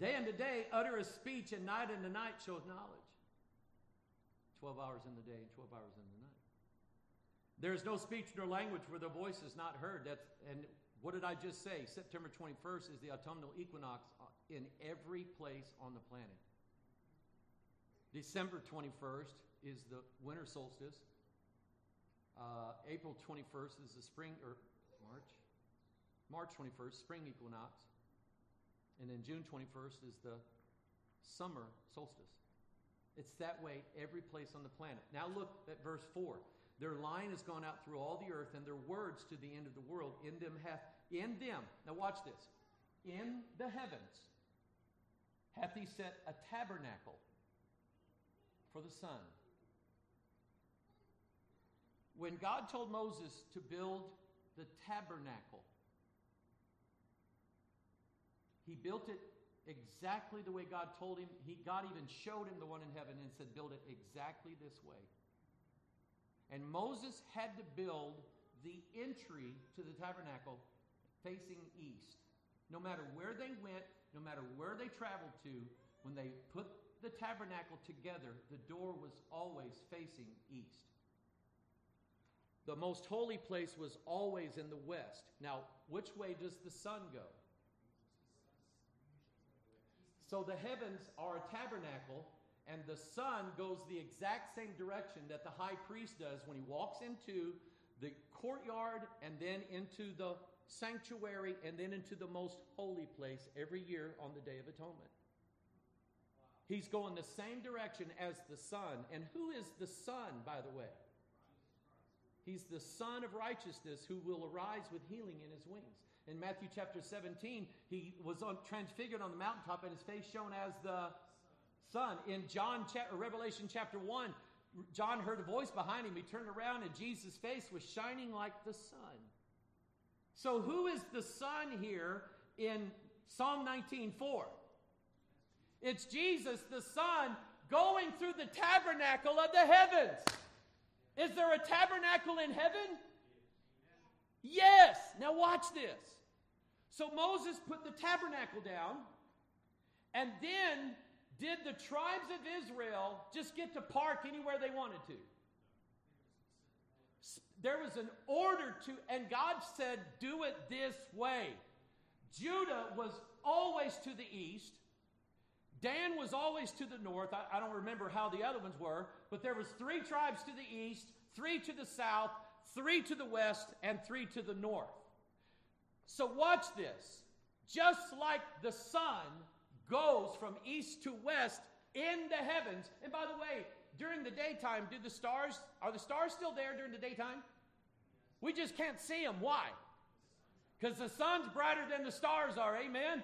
S3: Day unto day utter a speech, and night unto night shows knowledge. Twelve hours in the day and twelve hours in the night. There is no speech nor language where the voice is not heard. That's and what did I just say? September 21st is the autumnal equinox uh, in every place on the planet. December 21st is the winter solstice. Uh, April 21st is the spring, or? March 21st, spring equinox. And then June 21st is the summer solstice. It's that way every place on the planet. Now look at verse 4. Their line has gone out through all the earth, and their words to the end of the world. In them hath in them, now watch this. In the heavens hath he set a tabernacle for the sun. When God told Moses to build the tabernacle. He built it exactly the way God told him. He, God even showed him the one in heaven and said, Build it exactly this way. And Moses had to build the entry to the tabernacle facing east. No matter where they went, no matter where they traveled to, when they put the tabernacle together, the door was always facing east. The most holy place was always in the west. Now, which way does the sun go? So the heavens are a tabernacle, and the sun goes the exact same direction that the high priest does when he walks into the courtyard and then into the sanctuary and then into the most holy place every year on the Day of Atonement. He's going the same direction as the sun. And who is the sun, by the way? He's the Son of righteousness who will arise with healing in his wings. In Matthew chapter 17, he was on, transfigured on the mountaintop and his face shone as the sun. In John cha- Revelation chapter 1, John heard a voice behind him. He turned around and Jesus' face was shining like the sun. So who is the sun here in Psalm 19:4? It's Jesus the Son going through the tabernacle of the heavens. Is there a tabernacle in heaven? Yes. Now watch this. So Moses put the tabernacle down, and then did the tribes of Israel just get to park anywhere they wanted to? There was an order to, and God said, do it this way. Judah was always to the east. Dan was always to the north. I, I, don't remember how the other ones were, but there was three tribes to the east, three to the south, three to the west, and three to the north. So watch this. Just like the sun goes from east to west in the heavens. And by the way, during the daytime, do the stars are the stars still there during the daytime? We just can't see them. Why? Because the sun's brighter than the stars are. Amen.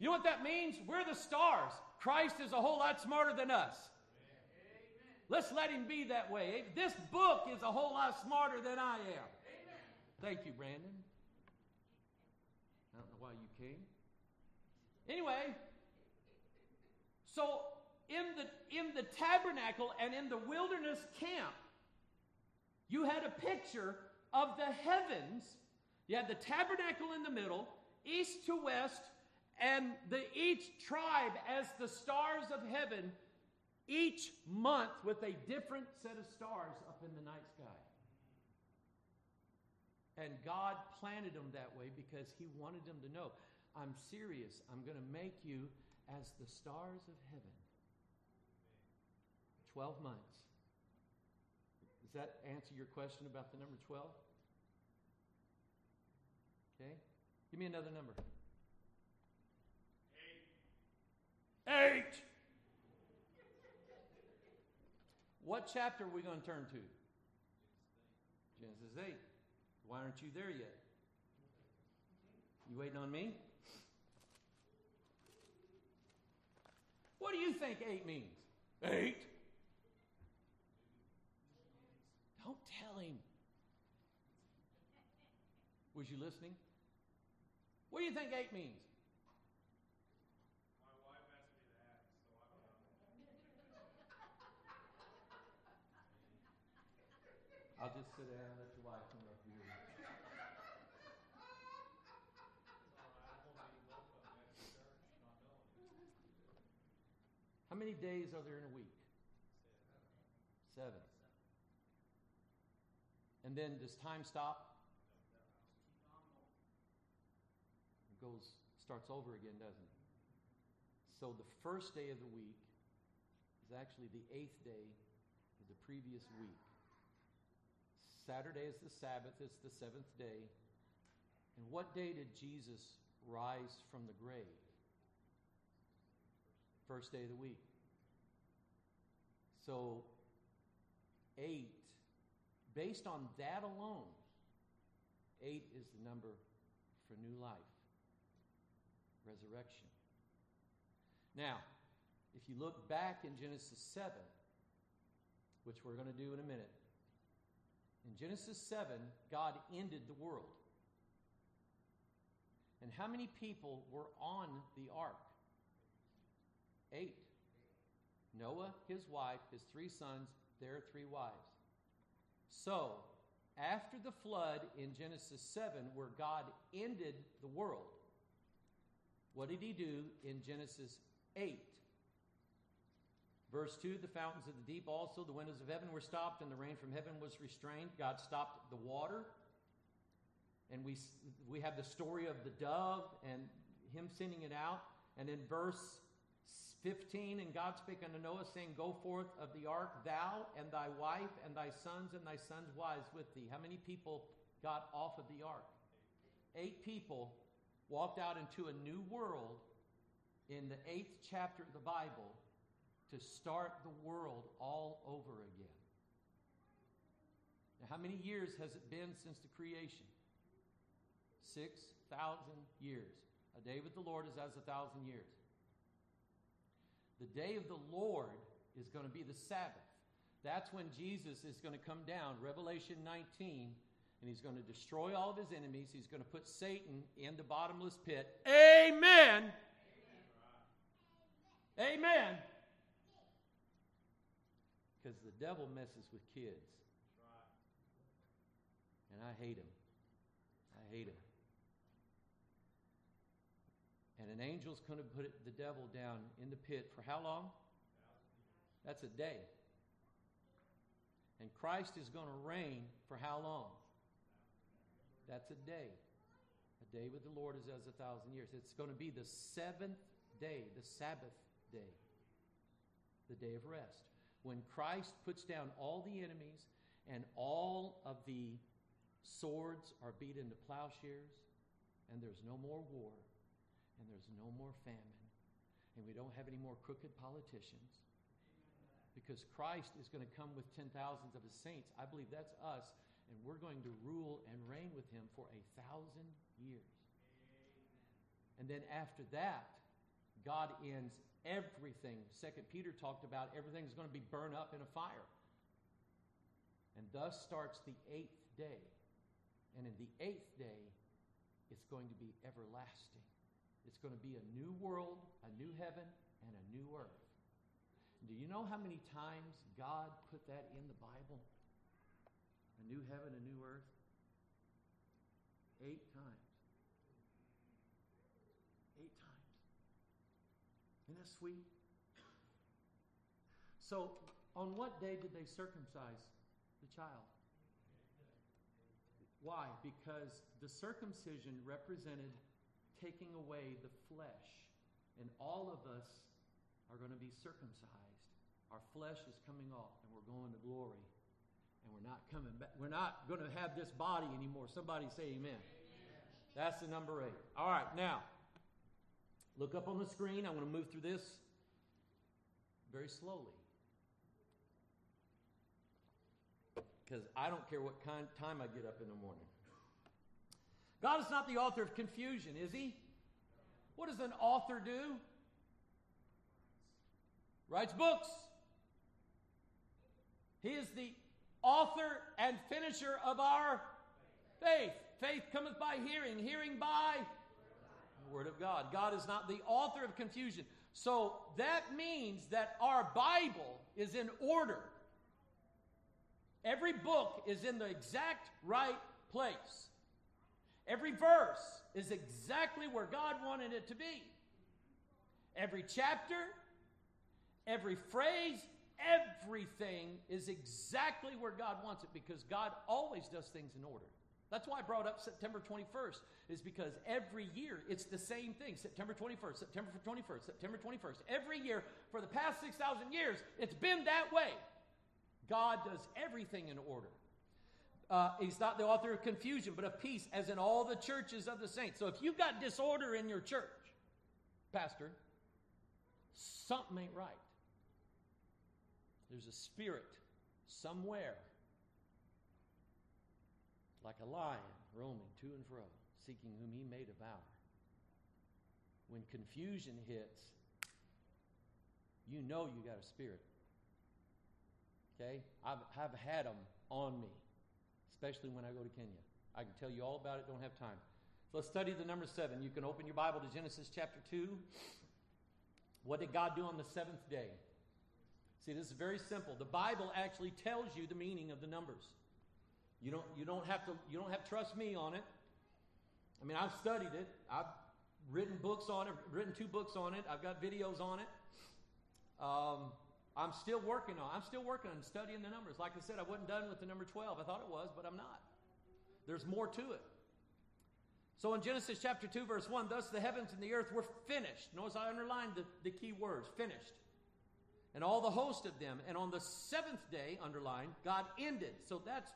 S3: You know what that means? We're the stars. Christ is a whole lot smarter than us. Let's let him be that way. This book is a whole lot smarter than I am. Thank you, Brandon. I don't know why you came. Anyway, so in the in the tabernacle and in the wilderness camp, you had a picture of the heavens. You had the tabernacle in the middle, east to west, and the each tribe as the stars of heaven, each month with a different set of stars up in the night sky. And God planted them that way because He wanted them to know I'm serious. I'm going to make you as the stars of heaven. 12 months. Does that answer your question about the number 12? Okay. Give me another number. Eight. Eight. What chapter are we going to turn to? Genesis 8. Why aren't you there yet? You waiting on me? What do you think eight means? Eight? Don't tell him. Was you listening? What do you think eight means?
S2: My wife asked me that, so I'm
S3: I'll just sit down and let your wife come up here. How many days are there in a week? Seven. And then does time stop? It goes starts over again, doesn't it? So the first day of the week is actually the eighth day of the previous week. Saturday is the Sabbath, it's the seventh day. And what day did Jesus rise from the grave? First day of the week. So, eight, based on that alone, eight is the number for new life, resurrection. Now, if you look back in Genesis 7, which we're going to do in a minute, in Genesis 7, God ended the world. And how many people were on the ark? Eight. Noah, his wife, his three sons, their three wives. So, after the flood in Genesis 7, where God ended the world, what did he do in Genesis 8? Verse 2 The fountains of the deep also, the windows of heaven were stopped, and the rain from heaven was restrained. God stopped the water. And we, we have the story of the dove and him sending it out. And in verse 15, and God spake unto Noah, saying, Go forth of the ark, thou and thy wife and thy sons and thy sons' wives with thee. How many people got off of the ark? Eight people walked out into a new world in the eighth chapter of the Bible to start the world all over again. Now, how many years has it been since the creation? 6,000 years. A day with the Lord is as a thousand years. The day of the Lord is going to be the Sabbath. That's when Jesus is going to come down, Revelation 19, and he's going to destroy all of his enemies. He's going to put Satan in the bottomless pit. Amen. Amen. Amen. Because the devil messes with kids. And I hate him. I hate him. And an angel's going to put the devil down in the pit for how long? That's a day. And Christ is going to reign for how long? That's a day. A day with the Lord is as a thousand years. It's going to be the seventh day, the Sabbath day, the day of rest. When Christ puts down all the enemies and all of the swords are beat into plowshares and there's no more war and there's no more famine, and we don't have any more crooked politicians. Because Christ is going to come with ten thousands of his saints. I believe that's us, and we're going to rule and reign with him for a thousand years. And then after that, God ends everything. Second Peter talked about everything is going to be burned up in a fire. And thus starts the eighth day. And in the eighth day, it's going to be everlasting. It's going to be a new world, a new heaven, and a new earth. Do you know how many times God put that in the Bible? A new heaven, a new earth? Eight times. Eight times. Isn't that sweet? So, on what day did they circumcise the child? Why? Because the circumcision represented taking away the flesh. And all of us are going to be circumcised. Our flesh is coming off, and we're going to glory. And we're not coming back. We're not going to have this body anymore. Somebody say amen. amen. That's the number eight. All right, now, look up on the screen. I want to move through this very slowly. Because I don't care what kind, time I get up in the morning. God is not the author of confusion, is he? What does an author do? Writes books. He is the author and finisher of our faith. Faith cometh by hearing, hearing by Word of God. God is not the author of confusion. So that means that our Bible is in order. Every book is in the exact right place. Every verse is exactly where God wanted it to be. Every chapter, every phrase, everything is exactly where God wants it because God always does things in order. That's why I brought up September 21st, is because every year it's the same thing. September 21st, September 21st, September 21st. Every year for the past 6,000 years, it's been that way. God does everything in order. Uh, he's not the author of confusion, but of peace, as in all the churches of the saints. So if you've got disorder in your church, Pastor, something ain't right. There's a spirit somewhere, like a lion roaming to and fro, seeking whom he may devour. When confusion hits, you know you got a spirit. Okay? I've, I've had them on me especially when I go to Kenya. I can tell you all about it, don't have time. So let's study the number seven. You can open your Bible to Genesis chapter 2. What did God do on the seventh day? See, this is very simple. The Bible actually tells you the meaning of the numbers. You don't, you don't have to you don't have to trust me on it. I mean, I've studied it. I've written books on it, written two books on it. I've got videos on it. Um, I'm still working on. I'm still working on studying the numbers. Like I said, I wasn't done with the number 12. I thought it was, but I'm not. There's more to it. So in Genesis chapter 2, verse 1, thus the heavens and the earth were finished. Notice I underlined the, the key words finished. And all the host of them. And on the seventh day, underlined, God ended. So that's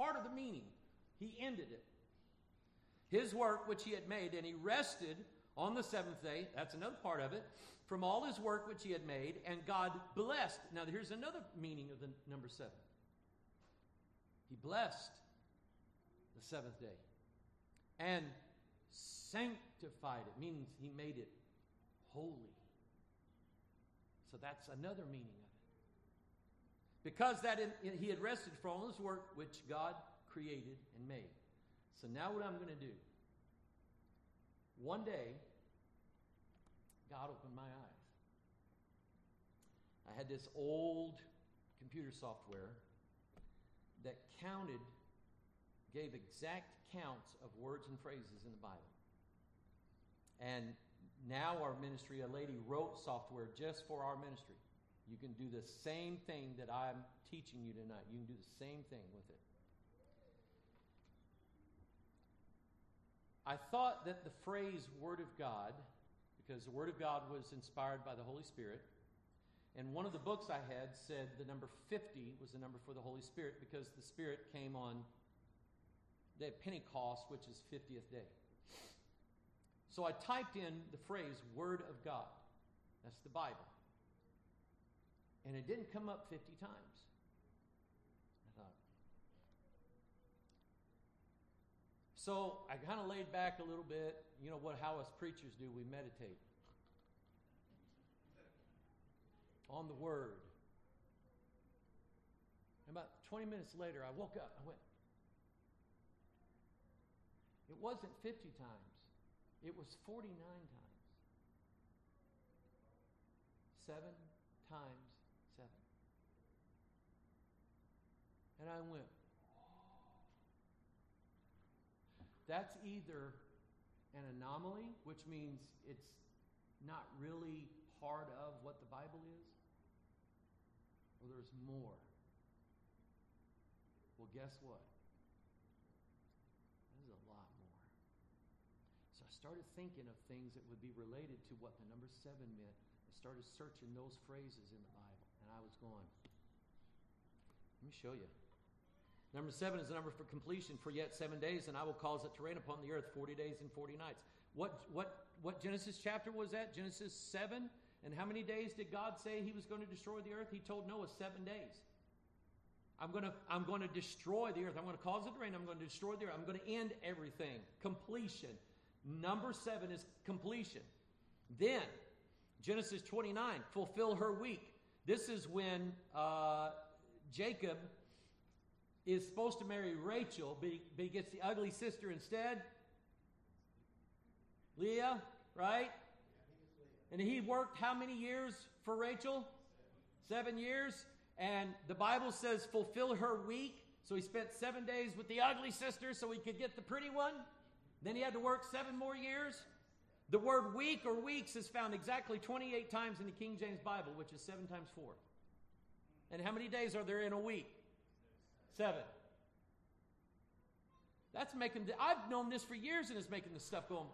S3: part of the meaning. He ended it. His work which he had made, and he rested on the seventh day. That's another part of it. From all his work which he had made, and God blessed. Now, here's another meaning of the number seven. He blessed the seventh day and sanctified it, means he made it holy. So that's another meaning. Because that in, in, he had rested from all his work which God created and made. So now what I'm going to do. One day, God opened my eyes. I had this old computer software that counted, gave exact counts of words and phrases in the Bible. And now our ministry, a lady wrote software just for our ministry. You can do the same thing that I'm teaching you tonight. You can do the same thing with it. I thought that the phrase Word of God, because the Word of God was inspired by the Holy Spirit, and one of the books I had said the number 50 was the number for the Holy Spirit because the Spirit came on of Pentecost, which is 50th day. So I typed in the phrase Word of God. That's the Bible. And it didn't come up 50 times. I thought. So I kind of laid back a little bit. You know what how us preachers do, we meditate on the word. And about 20 minutes later I woke up. I went, it wasn't 50 times, it was 49 times. Seven times seven. And I went, That's either an anomaly, which means it's not really part of what the Bible is, or there's more. Well, guess what? There's a lot more. So I started thinking of things that would be related to what the number seven meant. I started searching those phrases in the Bible, and I was going, let me show you. Number seven is the number for completion. For yet seven days, and I will cause it to rain upon the earth forty days and forty nights. What what what Genesis chapter was that? Genesis seven. And how many days did God say He was going to destroy the earth? He told Noah seven days. I'm going to I'm going to destroy the earth. I'm going to cause it to rain. I'm going to destroy the earth. I'm going to end everything. Completion. Number seven is completion. Then Genesis 29, fulfill her week. This is when uh, Jacob is supposed to marry Rachel, but he, but he gets the ugly sister instead. Leah, right? And he worked how many years for Rachel? Seven years. And the Bible says, fulfill her week. So he spent seven days with the ugly sister so he could get the pretty one. Then he had to work seven more years. The word week or weeks is found exactly 28 times in the King James Bible, which is seven times four. And how many days are there in a week? Seven. That's making, the, I've known this for years and it's making the stuff go,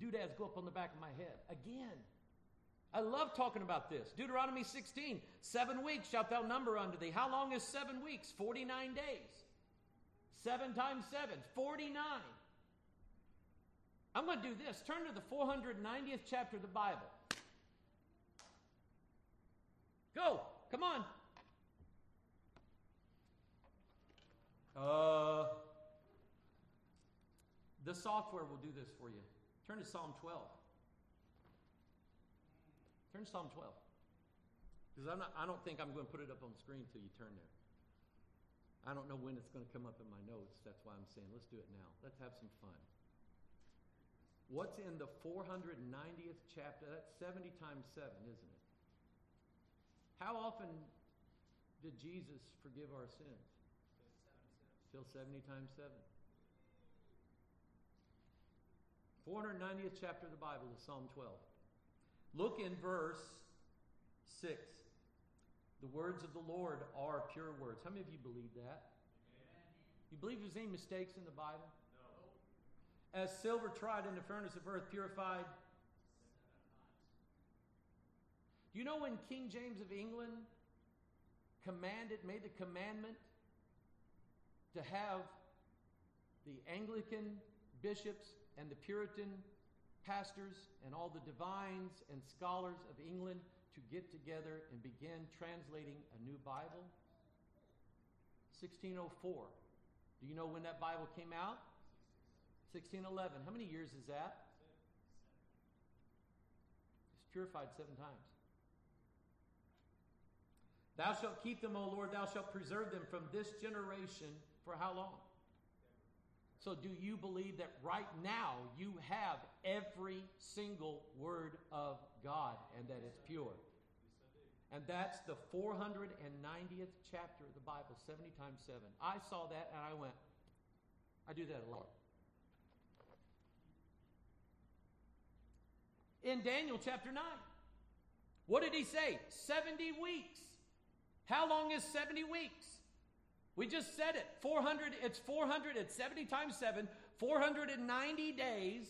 S3: doodads go up on the back of my head. Again. I love talking about this. Deuteronomy 16, seven weeks shalt thou number unto thee. How long is seven weeks? 49 days. Seven times seven, 49. I'm going to do this. Turn to the 490th chapter of the Bible. Go. Come on. Uh, the software will do this for you. Turn to Psalm 12. Turn to Psalm 12. Because I don't think I'm going to put it up on screen until you turn there. I don't know when it's going to come up in my notes. That's why I'm saying let's do it now. Let's have some fun. What's in the 490th chapter? That's 70 times 7, isn't it? How often did Jesus forgive our sins? Till 70 times 7. 490th chapter of the Bible is Psalm 12. Look in verse 6. The words of the Lord are pure words. How many of you believe that? You believe there's any mistakes in the Bible? No. As silver tried in the furnace of earth, purified. Do you know when King James of England commanded, made the commandment to have the Anglican bishops and the Puritan pastors and all the divines and scholars of England to get together and begin translating a new Bible? 1604. Do you know when that Bible came out? 1611. How many years is that? It's purified seven times. Thou shalt keep them, O Lord, thou shalt preserve them from this generation for how long? So, do you believe that right now you have every single word of God and that it's pure? And that's the 490th chapter of the Bible, 70 times 7. I saw that and I went, I do that a lot. In Daniel chapter 9, what did he say? 70 weeks. How long is 70 weeks? We just said it. 400, it's 400, it's 70 times 7, 490 days,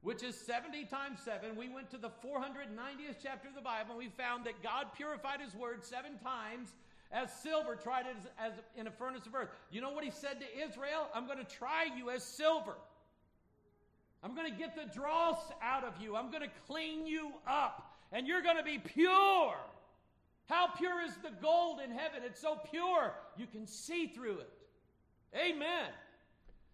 S3: which is 70 times 7. We went to the 490th chapter of the Bible and we found that God purified his word seven times as silver tried it as, as in a furnace of earth. You know what he said to Israel? I'm going to try you as silver. I'm going to get the dross out of you. I'm going to clean you up. And you're going to be pure. How pure is the gold in heaven? It's so pure you can see through it. Amen.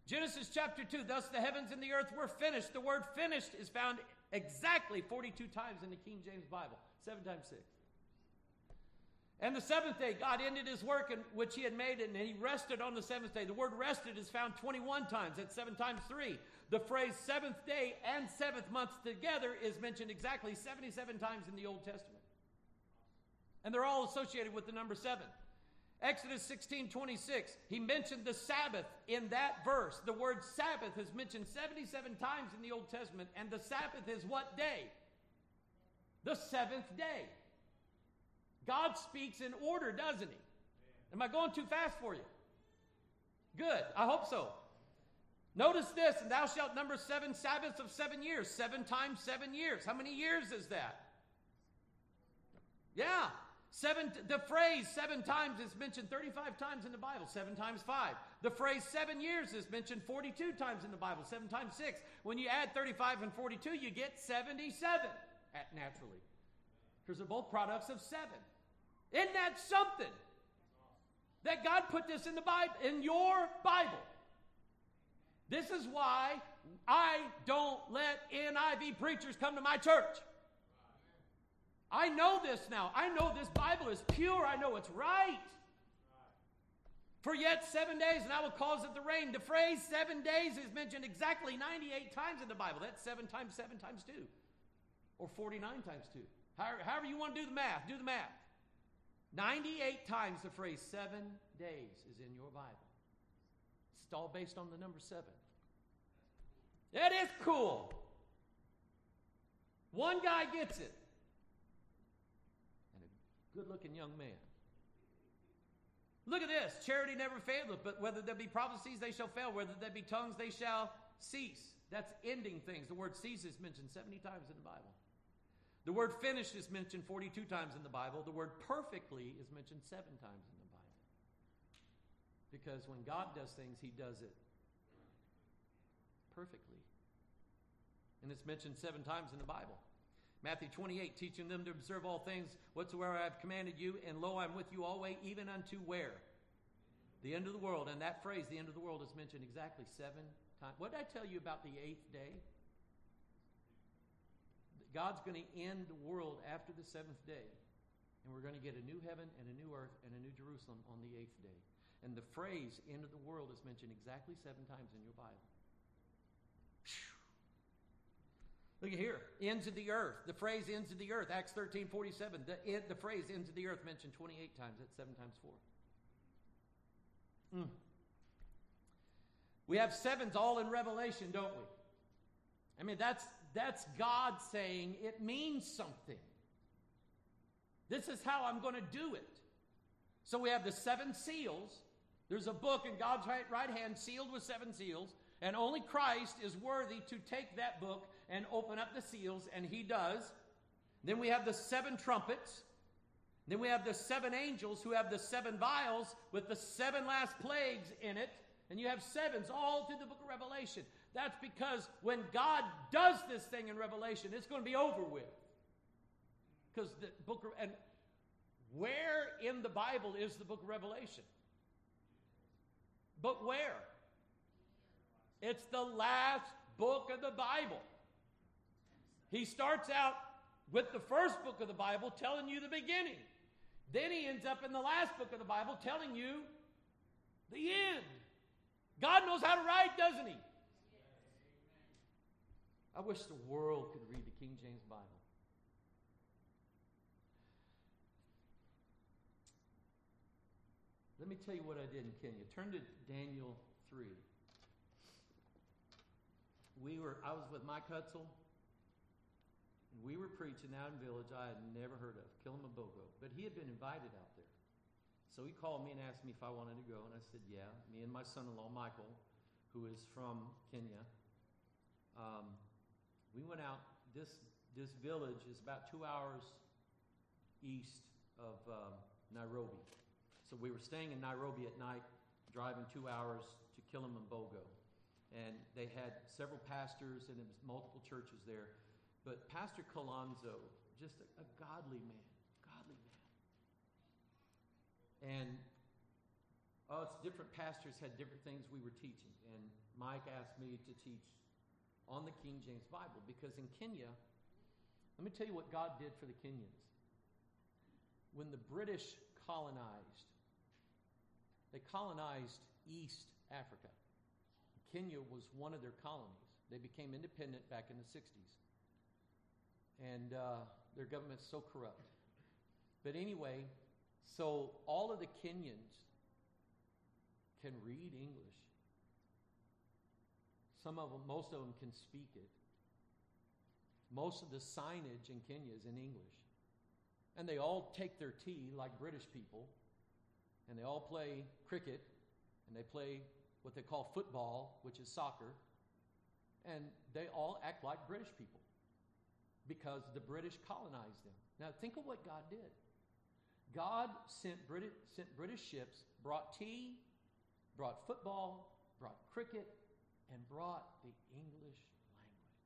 S3: Genesis chapter 2 Thus the heavens and the earth were finished. The word finished is found exactly 42 times in the King James Bible, 7 times 6. And the seventh day, God ended his work in, which he had made, and he rested on the seventh day. The word rested is found 21 times. That's 7 times 3. The phrase seventh day and seventh month together is mentioned exactly 77 times in the Old Testament. And they're all associated with the number 7. Exodus 16 26, he mentioned the Sabbath in that verse. The word Sabbath is mentioned 77 times in the Old Testament, and the Sabbath is what day? The seventh day. God speaks in order, doesn't he? Am I going too fast for you? Good. I hope so. Notice this, and thou shalt number seven Sabbaths of seven years. Seven times seven years. How many years is that? Yeah. Seven, the phrase seven times is mentioned 35 times in the Bible, seven times five. The phrase seven years is mentioned 42 times in the Bible, seven times six. When you add 35 and 42, you get 77 at naturally. Because they're both products of seven. Isn't that something? That God put this in the Bible, in your Bible. This is why I don't let NIV preachers come to my church. I know this now. I know this Bible is pure. I know it's right. For yet seven days, and I will cause it to rain. The phrase seven days is mentioned exactly 98 times in the Bible. That's seven times seven times two, or 49 times two. However, however you want to do the math, do the math. 98 times the phrase seven days is in your Bible. It's all based on the number seven. It is cool. One guy gets it good looking young man. Look at this. Charity never faileth, but whether there be prophecies, they shall fail. Whether there be tongues, they shall cease. That's ending things. The word cease is mentioned 70 times in the Bible. The word finished is mentioned 42 times in the Bible. The word perfectly is mentioned seven times in the Bible. Because when God does things, He does it perfectly. And it's mentioned seven times in the Bible. Matthew 28, teaching them to observe all things whatsoever I have commanded you, and lo, I'm with you always, even unto where? The end of the world. And that phrase, the end of the world, is mentioned exactly seven times. What did I tell you about the eighth day? God's going to end the world after the seventh day, and we're going to get a new heaven and a new earth and a new Jerusalem on the eighth day. And the phrase end of the world is mentioned exactly seven times in your Bible. Look at here. Ends of the earth. The phrase ends of the earth. Acts 13 47. The, it, the phrase ends of the earth mentioned 28 times. That's seven times four. Mm. We have sevens all in Revelation, don't we? I mean, that's, that's God saying it means something. This is how I'm going to do it. So we have the seven seals. There's a book in God's right hand sealed with seven seals, and only Christ is worthy to take that book and open up the seals, and he does. Then we have the seven trumpets. Then we have the seven angels who have the seven vials with the seven last plagues in it. And you have sevens all through the book of Revelation. That's because when God does this thing in Revelation, it's going to be over with. Because the book of, and where in the Bible is the book of Revelation? But where? It's the last book of the Bible. He starts out with the first book of the Bible telling you the beginning. Then he ends up in the last book of the Bible telling you the end. God knows how to write, doesn't he? I wish the world could read the King James Bible. Let me tell you what I did in Kenya. Turn to Daniel 3. We were, I was with Mike Hutzel, we were preaching out in a village I had never heard of, Kilimambogo. But he had been invited out there. So he called me and asked me if I wanted to go, and I said, yeah. Me and my son-in-law, Michael, who is from Kenya, um, we went out. This, this village is about two hours east of um, Nairobi. So we were staying in Nairobi at night, driving two hours to Kilimambogo. And they had several pastors and multiple churches there. But Pastor Colonzo, just a, a godly man, godly man. And oh, it's different pastors had different things we were teaching. And Mike asked me to teach on the King James Bible because in Kenya, let me tell you what God did for the Kenyans. When the British colonized, they colonized East Africa. Kenya was one of their colonies. They became independent back in the 60s. And uh, their government's so corrupt. But anyway, so all of the Kenyans can read English. Some of them, most of them can speak it. Most of the signage in Kenya is in English. And they all take their tea like British people and they all play cricket, and they play what they call football, which is soccer, and they all act like British people because the British colonized them. Now, think of what God did. God sent British, sent British ships, brought tea, brought football, brought cricket, and brought the English language.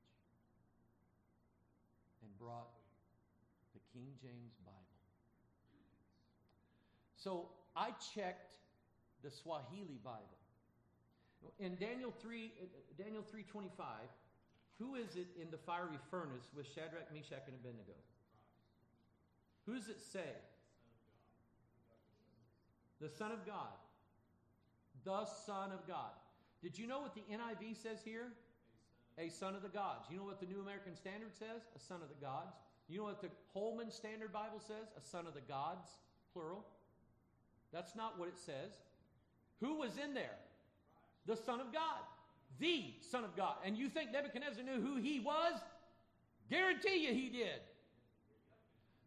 S3: And brought the King James Bible. So I checked the Swahili Bible. In Daniel 3, uh, Daniel 3.25, who is it in the fiery furnace with Shadrach, Meshach, and Abednego? Who does it say? The Son of God. The Son of God. Did you know what the NIV says here? A son of the gods. You know what the New American Standard says? A son of the gods. You know what the Holman Standard Bible says? A son of the gods, plural. That's not what it says. Who was in there? The Son of God. The Son of God. And you think Nebuchadnezzar knew who he was? Guarantee you he did.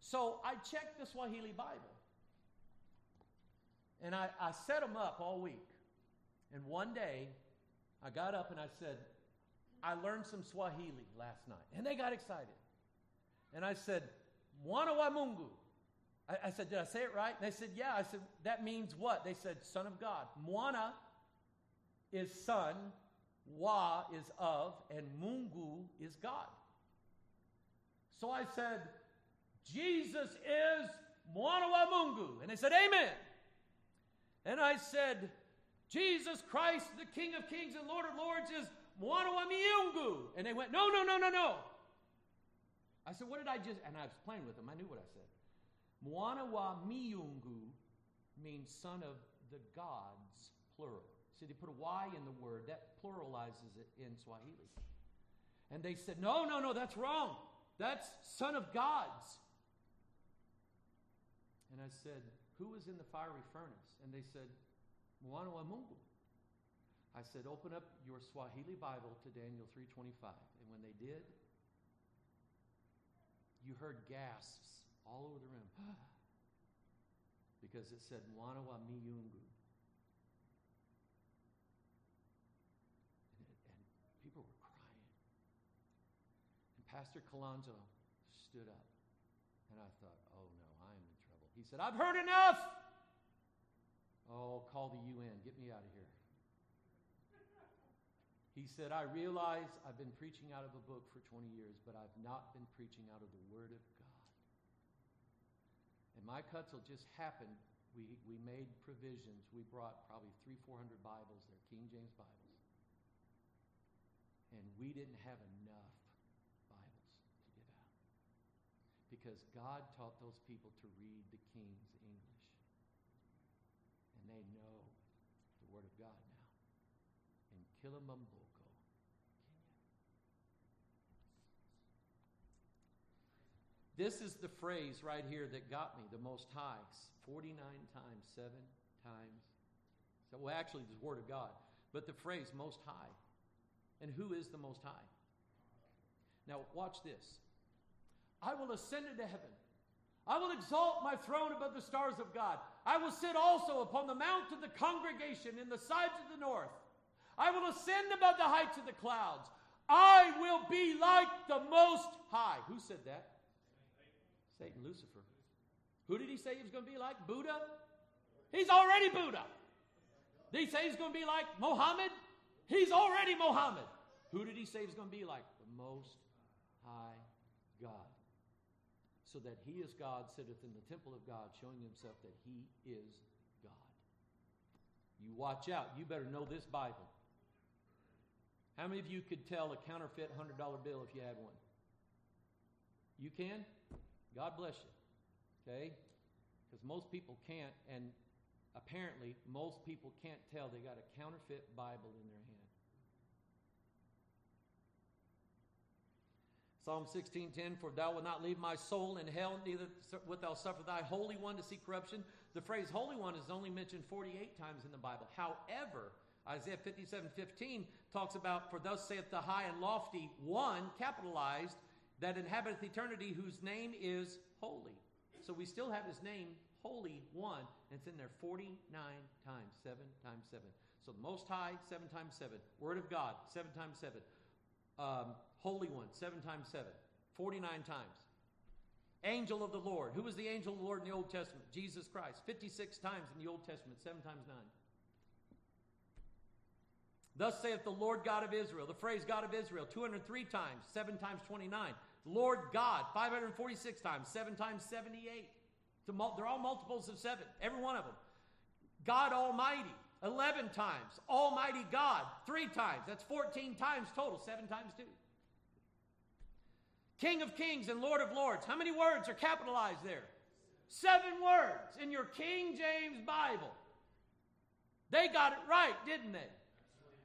S3: So I checked the Swahili Bible. And I, I set them up all week. And one day, I got up and I said, I learned some Swahili last night. And they got excited. And I said, Mwana wa Mungu. I, I, said, Did I say it right? And they said, Yeah. I said, That means what? They said, Son of God. Mwana is son, Wa is of, and Mungu is God. So I said, Jesus is Mwana wa Mungu. And they said, Amen. And I said, Jesus Christ, the King of Kings and Lord of Lords, is Mwana wa Miungu. And they went, No, no, no, no, no. I said, What did I just? And I was playing with them. I knew what I said. Mwana wa Miungu means son of the gods, plural. See, they put a Y in the word, that pluralizes it in Swahili. And they said, No, no, no, that's wrong. That's Son of God's. And I said, Who was in the fiery furnace? And they said, Mwana wa Mungu. I said, Open up your Swahili Bible to Daniel 3.25. And when they did, you heard gasps all over the room. *gasps* because it said, Mwana wa Miungu. And, it- and people were crying. And Pastor Colonzo stood up. And I thought, oh no, I'm in trouble. He said, I've heard enough. Oh, call the UN. Get me out of here. He said, I realize I've been preaching out of a book for 20 years, but I've not been preaching out of the Word of God. And my cuts Hutzel just happened. We, we made provisions. We brought probably three, 400 Bibles there, King James Bibles. And we didn't have enough Bibles to give out. Because God taught those people to read the King's English. And they know the Word of God now. In Kilimambogo, Kenya. This is the phrase right here that got me the most high 49 times, seven times. So, well, actually, the Word of God. But the phrase most high. And who is the most high? Now, watch this. I will ascend into heaven. I will exalt my throne above the stars of God. I will sit also upon the mount of the congregation in the sides of the north. I will ascend above the heights of the clouds. I will be like the Most High. Who said that? Satan, Lucifer. Who did he say he was going to be like? Buddha? He's already Buddha. Did he say he's going to be like Mohammed? He's already Mohammed. Who did he say he's going to be like? The Most High God. So that he is God, sitteth in the temple of God, showing himself that he is God. You watch out. You better know this Bible. How many of you could tell a counterfeit $100 bill if you had one? You can? God bless you. Okay? Because most people can't, and apparently most people can't tell they got a counterfeit Bible in their hand. Psalm 16:10 For thou wilt not leave my soul in hell neither wilt thou suffer thy holy one to see corruption. The phrase holy one is only mentioned 48 times in the Bible. However, Isaiah 57:15 talks about for thus saith the high and lofty one capitalized that inhabiteth eternity whose name is holy. So we still have his name holy one and it's in there 49 times, 7 times 7. So the most high 7 times 7. Word of God 7 times 7 um, Holy One, seven times seven, 49 times. Angel of the Lord. Who was the angel of the Lord in the Old Testament? Jesus Christ. 56 times in the Old Testament, seven times nine. Thus saith the Lord God of Israel. The phrase God of Israel, 203 times, seven times 29. Lord God, 546 times, seven times 78. They're all multiples of seven, every one of them. God Almighty, 11 times. Almighty God, three times. That's 14 times total, seven times two. King of Kings and Lord of Lords. How many words are capitalized there? Seven words in your King James Bible. They got it right, didn't they?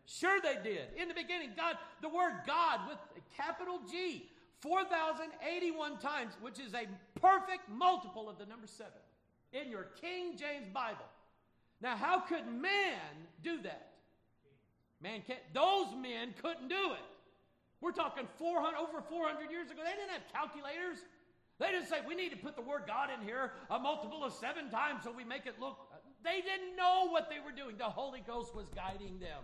S3: Sure, they did. In the beginning, God, the word God with a capital G, 4,081 times, which is a perfect multiple of the number seven in your King James Bible. Now, how could man do that? Man can't. Those men couldn't do it. We're talking 400, over 400 years ago. They didn't have calculators. They didn't say, we need to put the word God in here a multiple of seven times so we make it look. They didn't know what they were doing. The Holy Ghost was guiding them.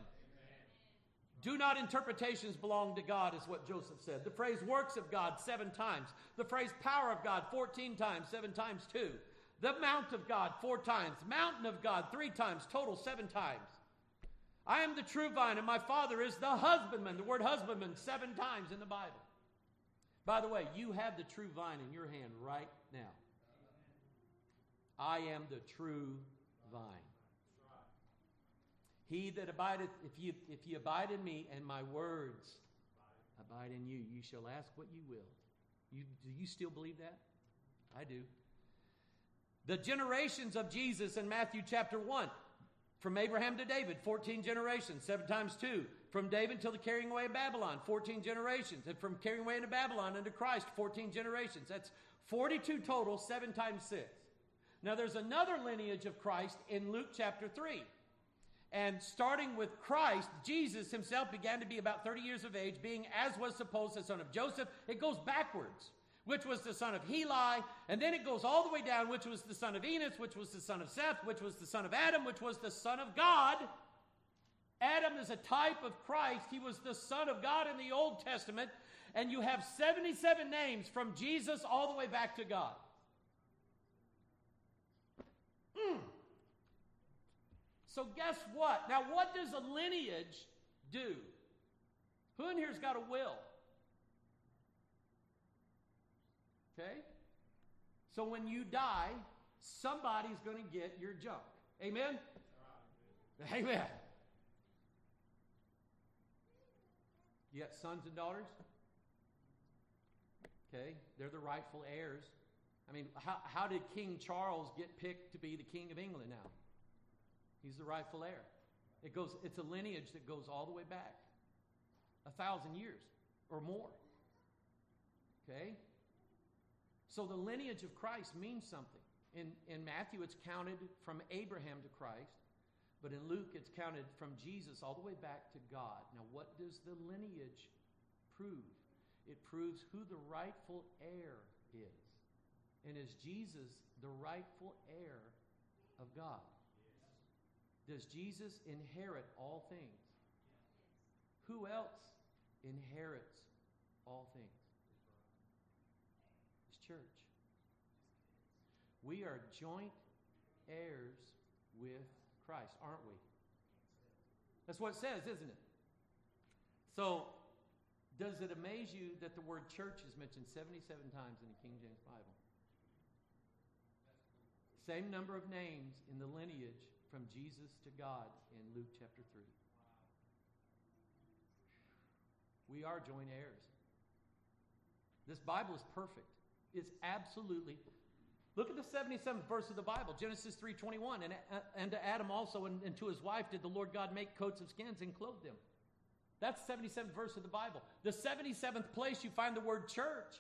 S3: Do not interpretations belong to God, is what Joseph said. The phrase works of God, seven times. The phrase power of God, 14 times, seven times two. The mount of God, four times. Mountain of God, three times, total seven times. I am the true vine, and my Father is the husbandman. The word husbandman, seven times in the Bible. By the way, you have the true vine in your hand right now. I am the true vine. He that abideth, if you, if you abide in me and my words abide in you, you shall ask what you will. You, do you still believe that? I do. The generations of Jesus in Matthew chapter 1 From Abraham to David, 14 generations, 7 times 2. From David till the carrying away of Babylon, 14 generations. And from carrying away into Babylon unto Christ, 14 generations. That's 42 total, 7 times 6. Now there's another lineage of Christ in Luke chapter 3. And starting with Christ, Jesus himself began to be about 30 years of age, being as was supposed the son of Joseph. It goes backwards, which was the son of Heli, and then it goes all the way down, which was the son of Enos, which was the son of Seth, which was the son of Adam, which was the son of God. Adam is a type of Christ. He was the son of God in the Old Testament, and you have 77 names from Jesus all the way back to God. Mm. So, guess what? Now, what does a lineage do? Who in here's got a will? Okay? So, when you die, somebody's going to get your junk. Amen? Amen. You got sons and daughters? Okay, they're the rightful heirs. I mean, how, how did King Charles get picked to be the King of England now? He's the rightful heir. It goes, it's a lineage that goes all the way back. A thousand years or more. Okay? So the lineage of Christ means something. In, in Matthew, it's counted from Abraham to Christ, but in Luke, it's counted from Jesus all the way back to God. Now, what does the lineage prove? It proves who the rightful heir is. And is Jesus the rightful heir of God? Does Jesus inherit all things? Who else inherits all things? Church. We are joint heirs with Christ, aren't we? That's what it says, isn't it? So, does it amaze you that the word church is mentioned 77 times in the King James Bible? Same number of names in the lineage from Jesus to God in Luke chapter 3. We are joint heirs. This Bible is perfect. It's absolutely Look at the 77th verse of the Bible, Genesis 3:21, and, uh, and to Adam also and, and to his wife did the Lord God make coats of skins and clothe them. That's the 77th verse of the Bible. The 77th place you find the word church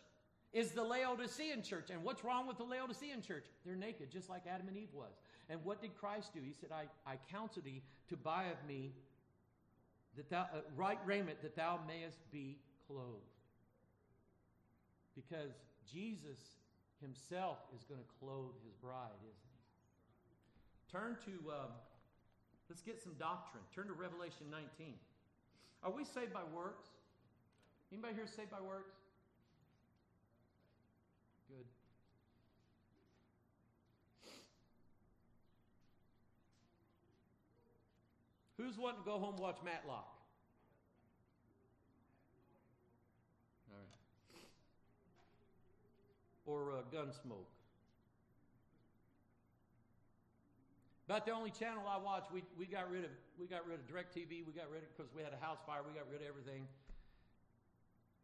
S3: is the Laodicean church. And what's wrong with the Laodicean church? They're naked, just like Adam and Eve was. And what did Christ do? He said, I, I counsel thee to buy of me that thou, uh, right raiment that thou mayest be clothed. Because Jesus himself is going to clothe his bride, isn't he? Turn to, um, let's get some doctrine. Turn to Revelation 19. Are we saved by works? Anybody here saved by works? Good. Who's wanting to go home watch Matlock? All right. Or uh, Gunsmoke. About the only channel I watch, we, we got rid of we got rid of DirecTV. We got rid of because we had a house fire. We got rid of everything.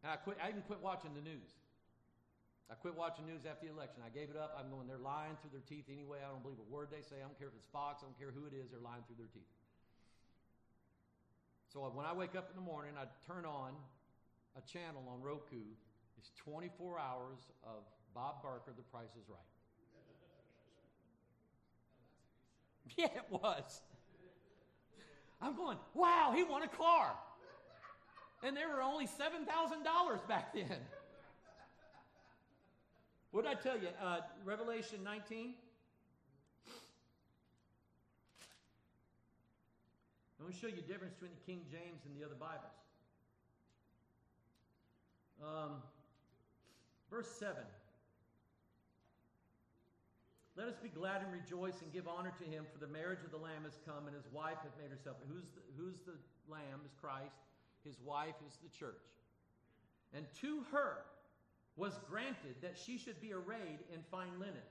S3: And I quit. I even quit watching the news. I quit watching news after the election. I gave it up. I'm going. They're lying through their teeth anyway. I don't believe a word they say. I don't care if it's Fox. I don't care who it is. They're lying through their teeth. So when I wake up in the morning, I turn on a channel on Roku. It's 24 hours of Bob Barker, The Price is Right. *laughs* Yeah, it was. I'm going, wow, he won a car. And they were only $7,000 back then. What did I tell you? Uh, Revelation 19? I'm going to show you the difference between the King James and the other Bibles. Um, verse 7. Let us be glad and rejoice and give honor to him, for the marriage of the Lamb has come, and his wife hath made herself. Who's the, who's the Lamb? Is Christ. His wife is the church. And to her was granted that she should be arrayed in fine linen,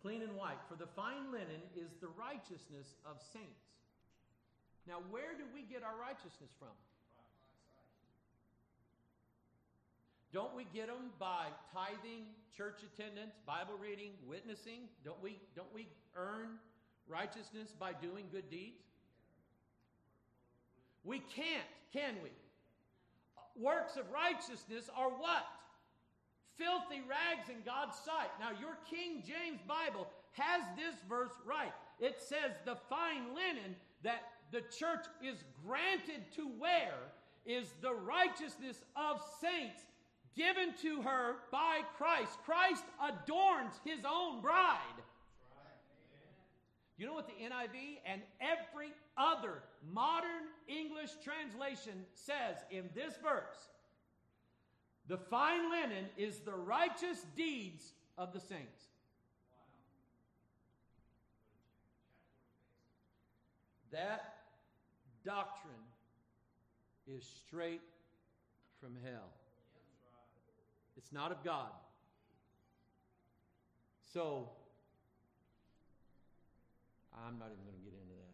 S3: clean and white. For the fine linen is the righteousness of saints. Now, where do we get our righteousness from? Don't we get them by tithing, church attendance, Bible reading, witnessing? Don't we, don't we earn righteousness by doing good deeds? We can't, can we? Works of righteousness are what? Filthy rags in God's sight. Now, your King James Bible has this verse right. It says the fine linen that the church is granted to wear is the righteousness of saints given to her by Christ. Christ adorns his own bride. You know what the NIV and every other modern English translation says in this verse? The fine linen is the righteous deeds of the saints. That doctrine is straight from hell. It's not of God. So, I'm not even going to get into that.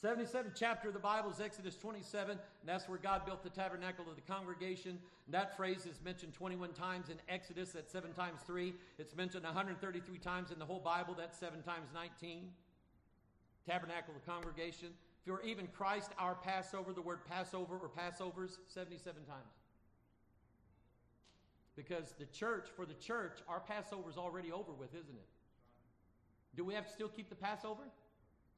S3: 77th chapter of the Bible is Exodus 27, and that's where God built the tabernacle of the congregation. And that phrase is mentioned 21 times in Exodus, that's 7 times 3. It's mentioned 133 times in the whole Bible, that's 7 times 19. Tabernacle of the congregation. If you're even Christ, our Passover, the word Passover or Passovers, 77 times. Because the church, for the church, our Passover is already over with, isn't it? Do we have to still keep the Passover?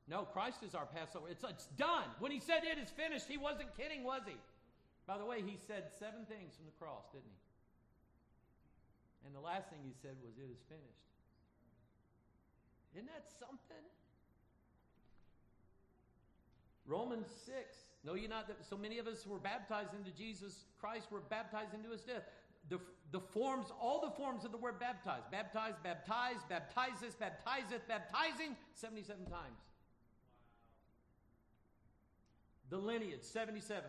S3: No, Christ is our Passover. It's, it's done. When he said it is finished, he wasn't kidding, was he? By the way, he said seven things from the cross, didn't he? And the last thing he said was, It is finished. Isn't that something? Romans 6. Know you not that so many of us were baptized into Jesus Christ were baptized into his death. The, the forms, all the forms of the word baptized. Baptized, baptized, baptizes, baptizeth, baptizing, 77 times. The lineage, 77.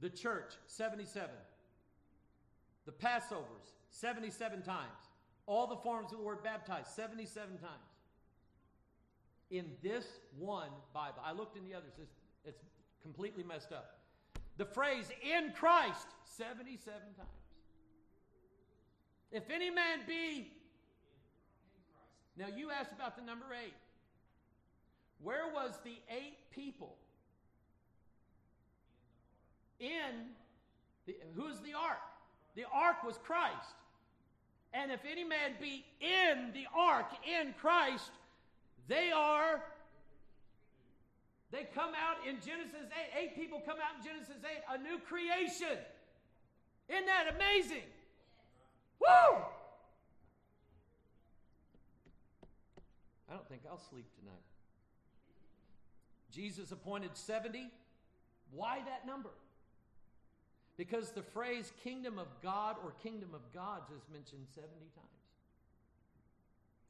S3: The church, 77. The Passovers, 77 times. All the forms of the word baptized, 77 times. In this one Bible. I looked in the others, it's, it's completely messed up. The phrase in Christ, 77 times. If any man be. Now you asked about the number eight. Where was the eight people? In the, who's the ark? The ark was Christ. And if any man be in the ark, in Christ, they are, they come out in Genesis 8. Eight people come out in Genesis 8, a new creation. Isn't that amazing? Woo! I don't think I'll sleep tonight. Jesus appointed 70. Why that number? Because the phrase kingdom of God or kingdom of gods is mentioned 70 times.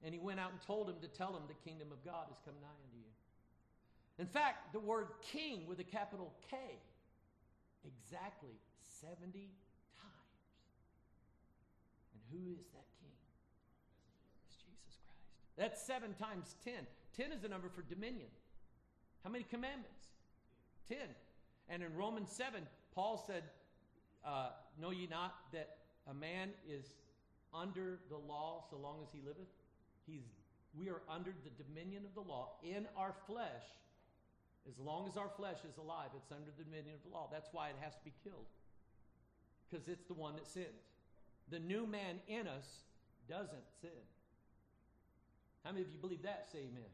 S3: And he went out and told him to tell him the kingdom of God has come nigh unto you. In fact, the word king with a capital K, exactly 70 who is that king? It's Jesus Christ. That's seven times ten. Ten is the number for dominion. How many commandments? Ten. And in Romans 7, Paul said, uh, Know ye not that a man is under the law so long as he liveth? He's, we are under the dominion of the law in our flesh. As long as our flesh is alive, it's under the dominion of the law. That's why it has to be killed. Because it's the one that sins the new man in us doesn't sin. How many of you believe that? Say amen. amen.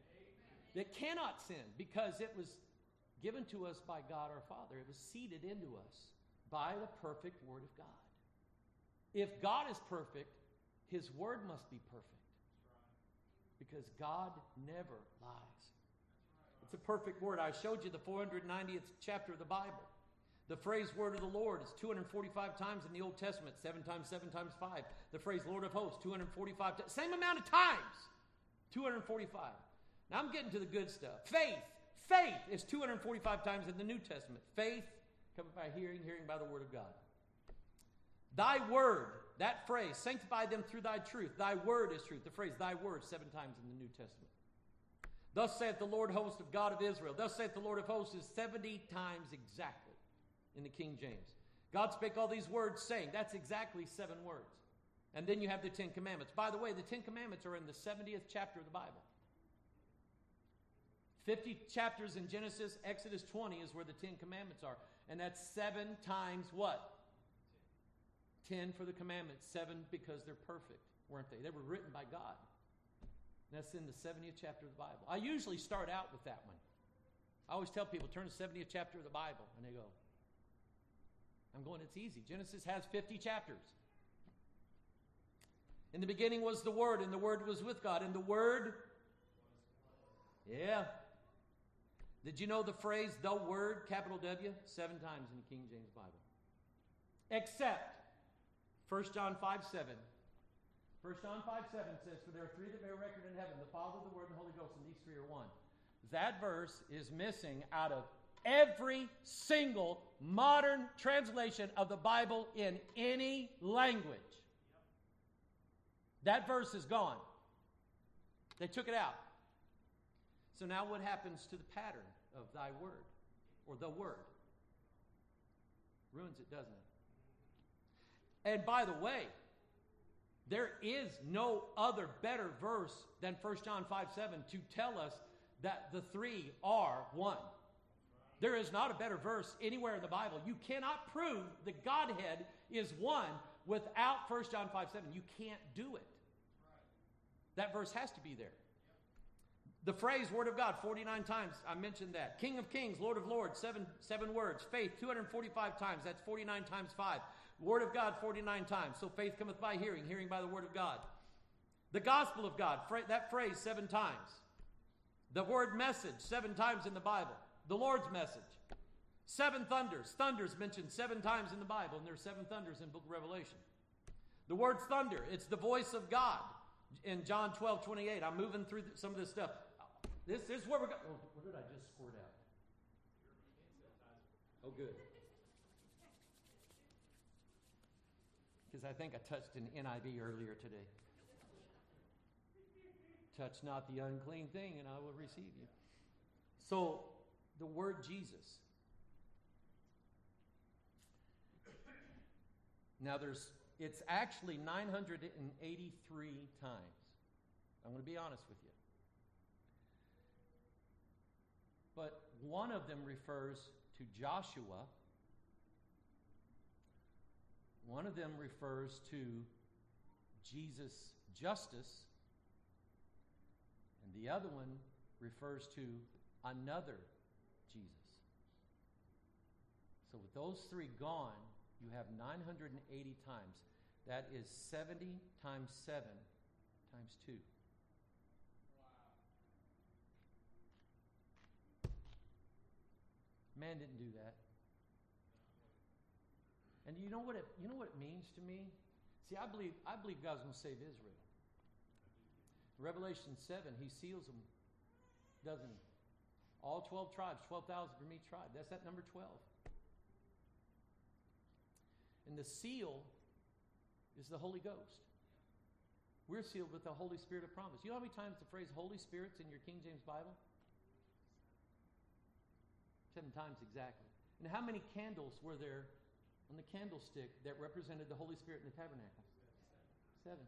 S3: It cannot sin because it was given to us by God our Father. It was seeded into us by the perfect Word of God. If God is perfect, His Word must be perfect. Because God never lies. It's a perfect Word. I showed you the 490th chapter of the Bible. The phrase word of the Lord is 245 times in the Old Testament, seven times, seven times five. The phrase Lord of hosts, 245 times, same amount of times, 245. Now I'm getting to the good stuff. Faith. Faith is 245 times in the New Testament. Faith coming by hearing, hearing by the word of God. Thy word, that phrase, sanctify them through thy truth. Thy word is truth. The phrase, thy word, seven times in the New Testament. Thus saith the Lord host of God of Israel. Thus saith the Lord of hosts is 70 times exactly in the King James. God spake all these words, saying, that's exactly seven words. And then you have the Ten Commandments. By the way, the Ten Commandments are in the 70th chapter of the Bible. 50 chapters in Genesis, Exodus 20 is where the Ten Commandments are. And that's seven times what? 10 for the commandments, seven because they're perfect, weren't they? They were written by God. And that's in the 70th chapter of the Bible. I usually start out with that one. I always tell people, turn to the 70th chapter of the Bible. And they go, I'm going, it's easy. Genesis has 50 chapters. In the beginning was the Word, and the Word was with God, and the Word. Yeah. Did you know the phrase the Word, capital W, seven times in the King James Bible? Except 1 John 5 7. 1 John 5 7 says, For there are three that bear record in heaven the Father, the Word, and the Holy Ghost, and these three are one. That verse is missing out of every single modern translation of the Bible in any language. That verse is gone. They took it out. So now what happens to the pattern of thy word or the word? Ruins it, doesn't it? And by the way, there is no other better verse than 1 John 5 7 to tell us that the three are one. There is not a better verse anywhere in the Bible. You cannot prove the Godhead is one without 1 John 5 7. You can't do it. That verse has to be there. The phrase Word of God, 49 times, I mentioned that. King of Kings, Lord of Lords, seven, seven words. Faith, 245 times, that's 49 times 5. Word of God, 49 times. So faith cometh by hearing, hearing by the Word of God. The gospel of God, that phrase, seven times. The word message, seven times in the Bible. The Lord's message. Seven thunders. Thunders mentioned seven times in the Bible, and there's seven thunders in book of Revelation. The word thunder, it's the voice of God. In John 12, 28, I'm moving through some of this stuff. This, this is where we're going. Oh, what did I just squirt out? Oh, good. Because I think I touched an NIV earlier today. Touch not the unclean thing, and I will receive you. So, the word Jesus. Now, there's it's actually 983 times. I'm going to be honest with you. But one of them refers to Joshua. One of them refers to Jesus' Justus. And the other one refers to another Jesus. So with those three gone, you have 980 times. That is 70 times 7 times 2. Man didn't do that. And you know what it, you know what it means to me? See, I believe, I believe God's going to save Israel. Revelation 7, he seals them, doesn't he? All 12 tribes, 12,000 from each tribe. That's that number 12. And the seal is the Holy Ghost. We're sealed with the Holy Spirit of promise. You know how many times the phrase Holy Spirit's in your King James Bible? Seven times exactly. And how many candles were there on the candlestick that represented the Holy Spirit in the tabernacle? Seven.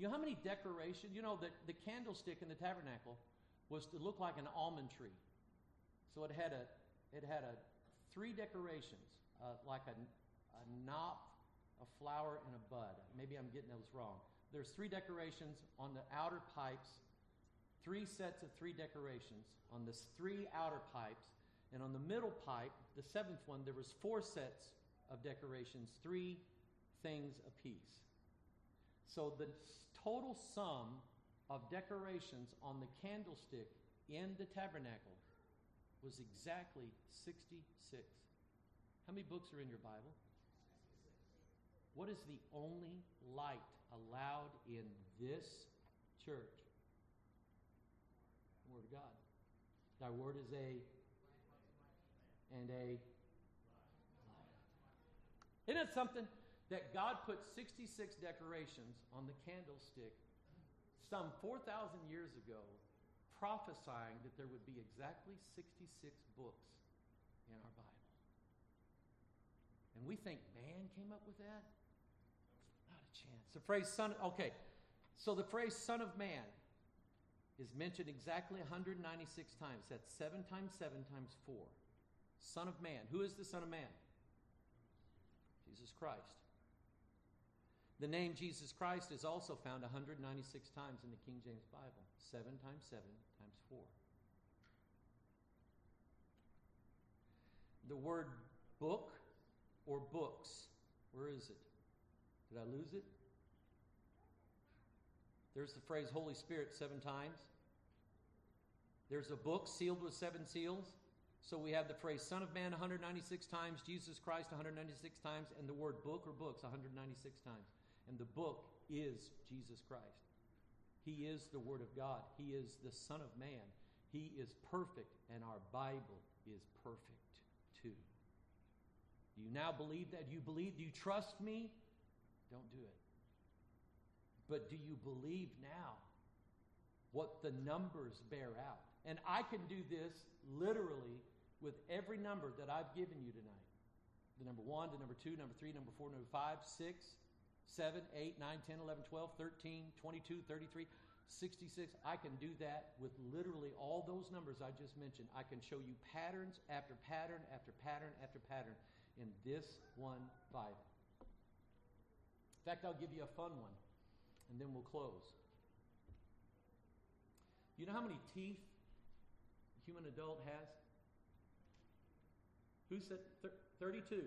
S3: You know how many decorations? You know, the, the candlestick in the tabernacle was to look like an almond tree. So it had a, it had a three decorations, uh, like a, a knot, a flower, and a bud. Maybe I'm getting those wrong. There's three decorations on the outer pipes, three sets of three decorations on the three outer pipes, and on the middle pipe, the seventh one, there was four sets of decorations, three things apiece. So the total sum of decorations on the candlestick in the tabernacle was exactly 66. How many books are in your Bible? What is the only light allowed in this church? Word of God. Thy word is a and a Isn't it something that God put 66 decorations on the candlestick some 4,000 years ago, prophesying that there would be exactly 66 books in our Bible? And we think man came up with that? Not a chance. The phrase son, okay, so the phrase son of man is mentioned exactly 196 times. That's 7 times 7 times 4. Son of Man. Who is the Son of Man? Jesus Christ. The name Jesus Christ is also found 196 times in the King James Bible. 7 times 7 times 4. The word book or books, where is it? Did I lose it? There's the phrase Holy Spirit seven times. There's a book sealed with seven seals. So we have the phrase Son of Man 196 times, Jesus Christ 196 times, and the word book or books 196 times. And the book is Jesus Christ. He is the Word of God. He is the Son of Man. He is perfect, and our Bible is perfect too. Do you now believe that? Do you believe? Do you trust me? Don't do it. But do you believe now what the numbers bear out? And I can do this literally with every number that I've given you tonight the number 1, the number 2, number 3, number 4, number 5, 6, 7, 8, 9, 10, 11, 12, 13, 22, 33, 66. I can do that with literally all those numbers I just mentioned. I can show you patterns after pattern after pattern after pattern in this one Bible. In fact, I'll give you a fun one, and then we'll close. You know how many teeth a human adult has? Who said thir- 32?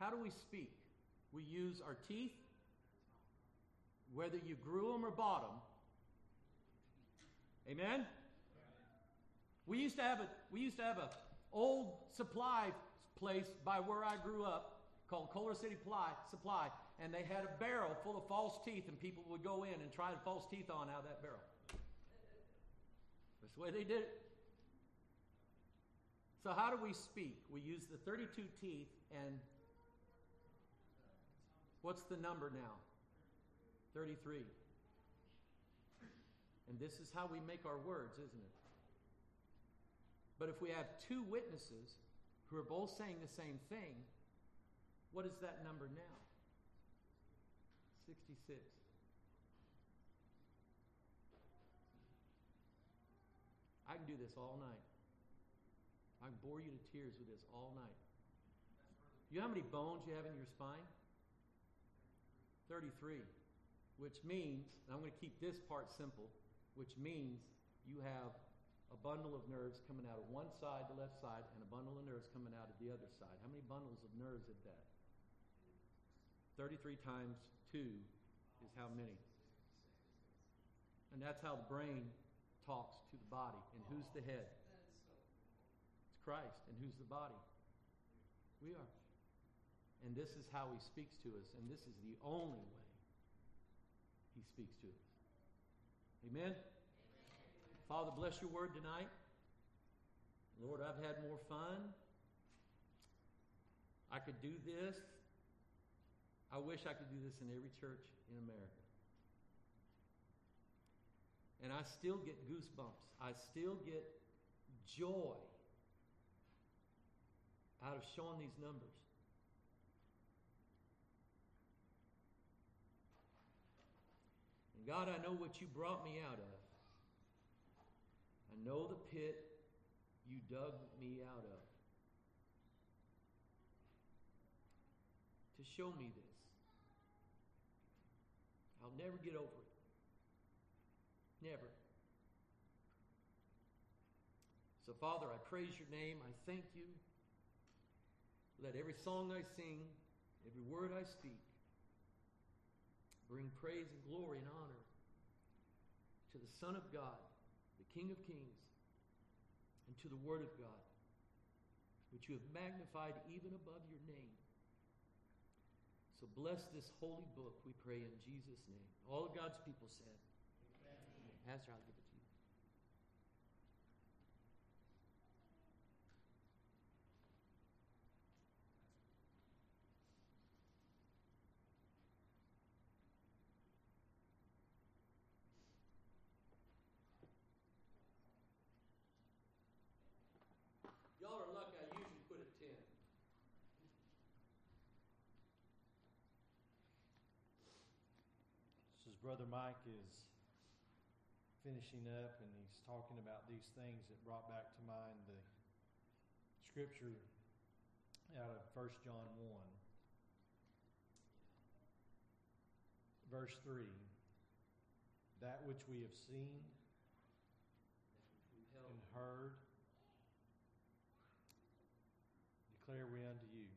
S3: How do we speak? We use our teeth, whether you grew them or bought them. Amen. We used to have a we used to have a old supply place by where I grew up called Kohler City Ply, Supply, and they had a barrel full of false teeth, and people would go in and try the false teeth on out of that barrel. That's the way they did it. So, how do we speak? We use the 32 teeth, and what's the number now? 33. And this is how we make our words, isn't it? But if we have two witnesses who are both saying the same thing, what is that number now? 66. I can do this all night. I can bore you to tears with this all night. You know how many bones you have in your spine? 33. Which means, and I'm going to keep this part simple, which means you have a bundle of nerves coming out of one side, the left side, and a bundle of nerves coming out of the other side. How many bundles of nerves is that? 33 times 2 is how many? And that's how the brain talks to the body. And who's the head? It's Christ. And who's the body? We are. And this is how he speaks to us. And this is the only way he speaks to us. Amen? Father, bless your word tonight. Lord, I've had more fun. I could do this. I wish I could do this in every church in America. And I still get goosebumps. I still get joy out of showing these numbers. And God, I know what you brought me out of. I know the pit you dug me out of. To show me this. I'll never get over it. Never. So, Father, I praise your name. I thank you. Let every song I sing, every word I speak, bring praise and glory and honor to the Son of God, the King of Kings, and to the Word of God, which you have magnified even above your name. So bless this holy book, we pray in Jesus' name. All of God's people said. Amen. Pastor, I'll give it to you. Y'all are lucky I usually put a 10.
S1: This is Brother Mike is finishing up, and he's talking about these things that brought back to mind the scripture out of 1 John 1, verse 3 That which we have seen and heard, declare we unto you.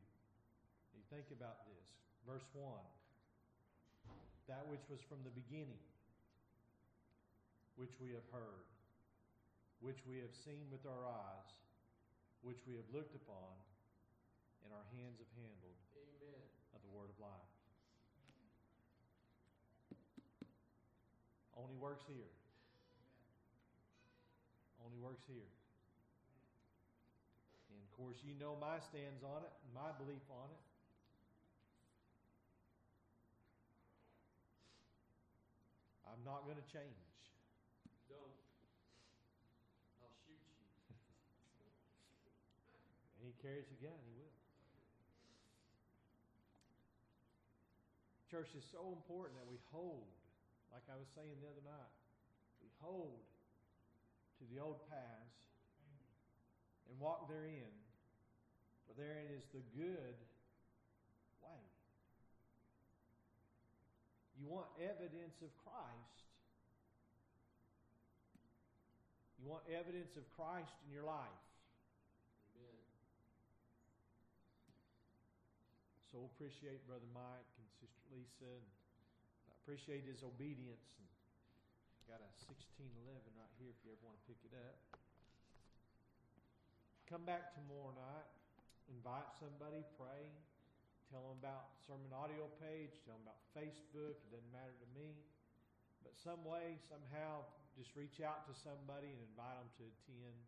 S1: You think about this. Verse 1 That which was from the beginning, which we have heard, which we have seen with our eyes, which we have looked upon, and our hands have handled
S4: Amen.
S1: of the word of life. Only works here. Only works here. And of course, you know my stance on it, my belief on it. Not going to change.
S4: Don't. I'll shoot you.
S1: And he carries a gun, he will. Church is so important that we hold, like I was saying the other night, we hold to the old paths and walk therein, for therein is the good way. You want evidence of Christ. You want evidence of Christ in your life.
S4: Amen.
S1: So appreciate Brother Mike and Sister Lisa. And I appreciate his obedience. And got a 1611 right here if you ever want to pick it up. Come back tomorrow night. Invite somebody, pray. Tell them about sermon audio page. Tell them about Facebook. It doesn't matter to me. But some way, somehow, just reach out to somebody and invite them to attend.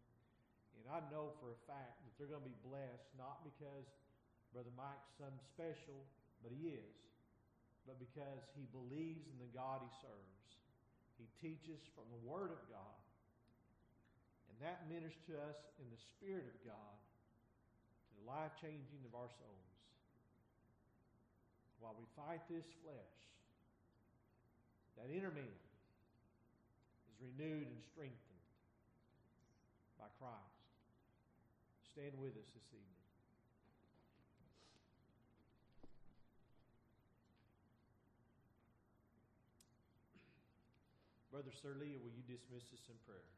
S1: And I know for a fact that they're going to be blessed, not because Brother Mike's some special, but he is. But because he believes in the God he serves. He teaches from the Word of God. And that ministers to us in the Spirit of God to the life changing of our souls. While we fight this flesh, that inner man is renewed and strengthened by Christ. Stand with us this evening. Brother Sir Leah, will you dismiss us in prayer?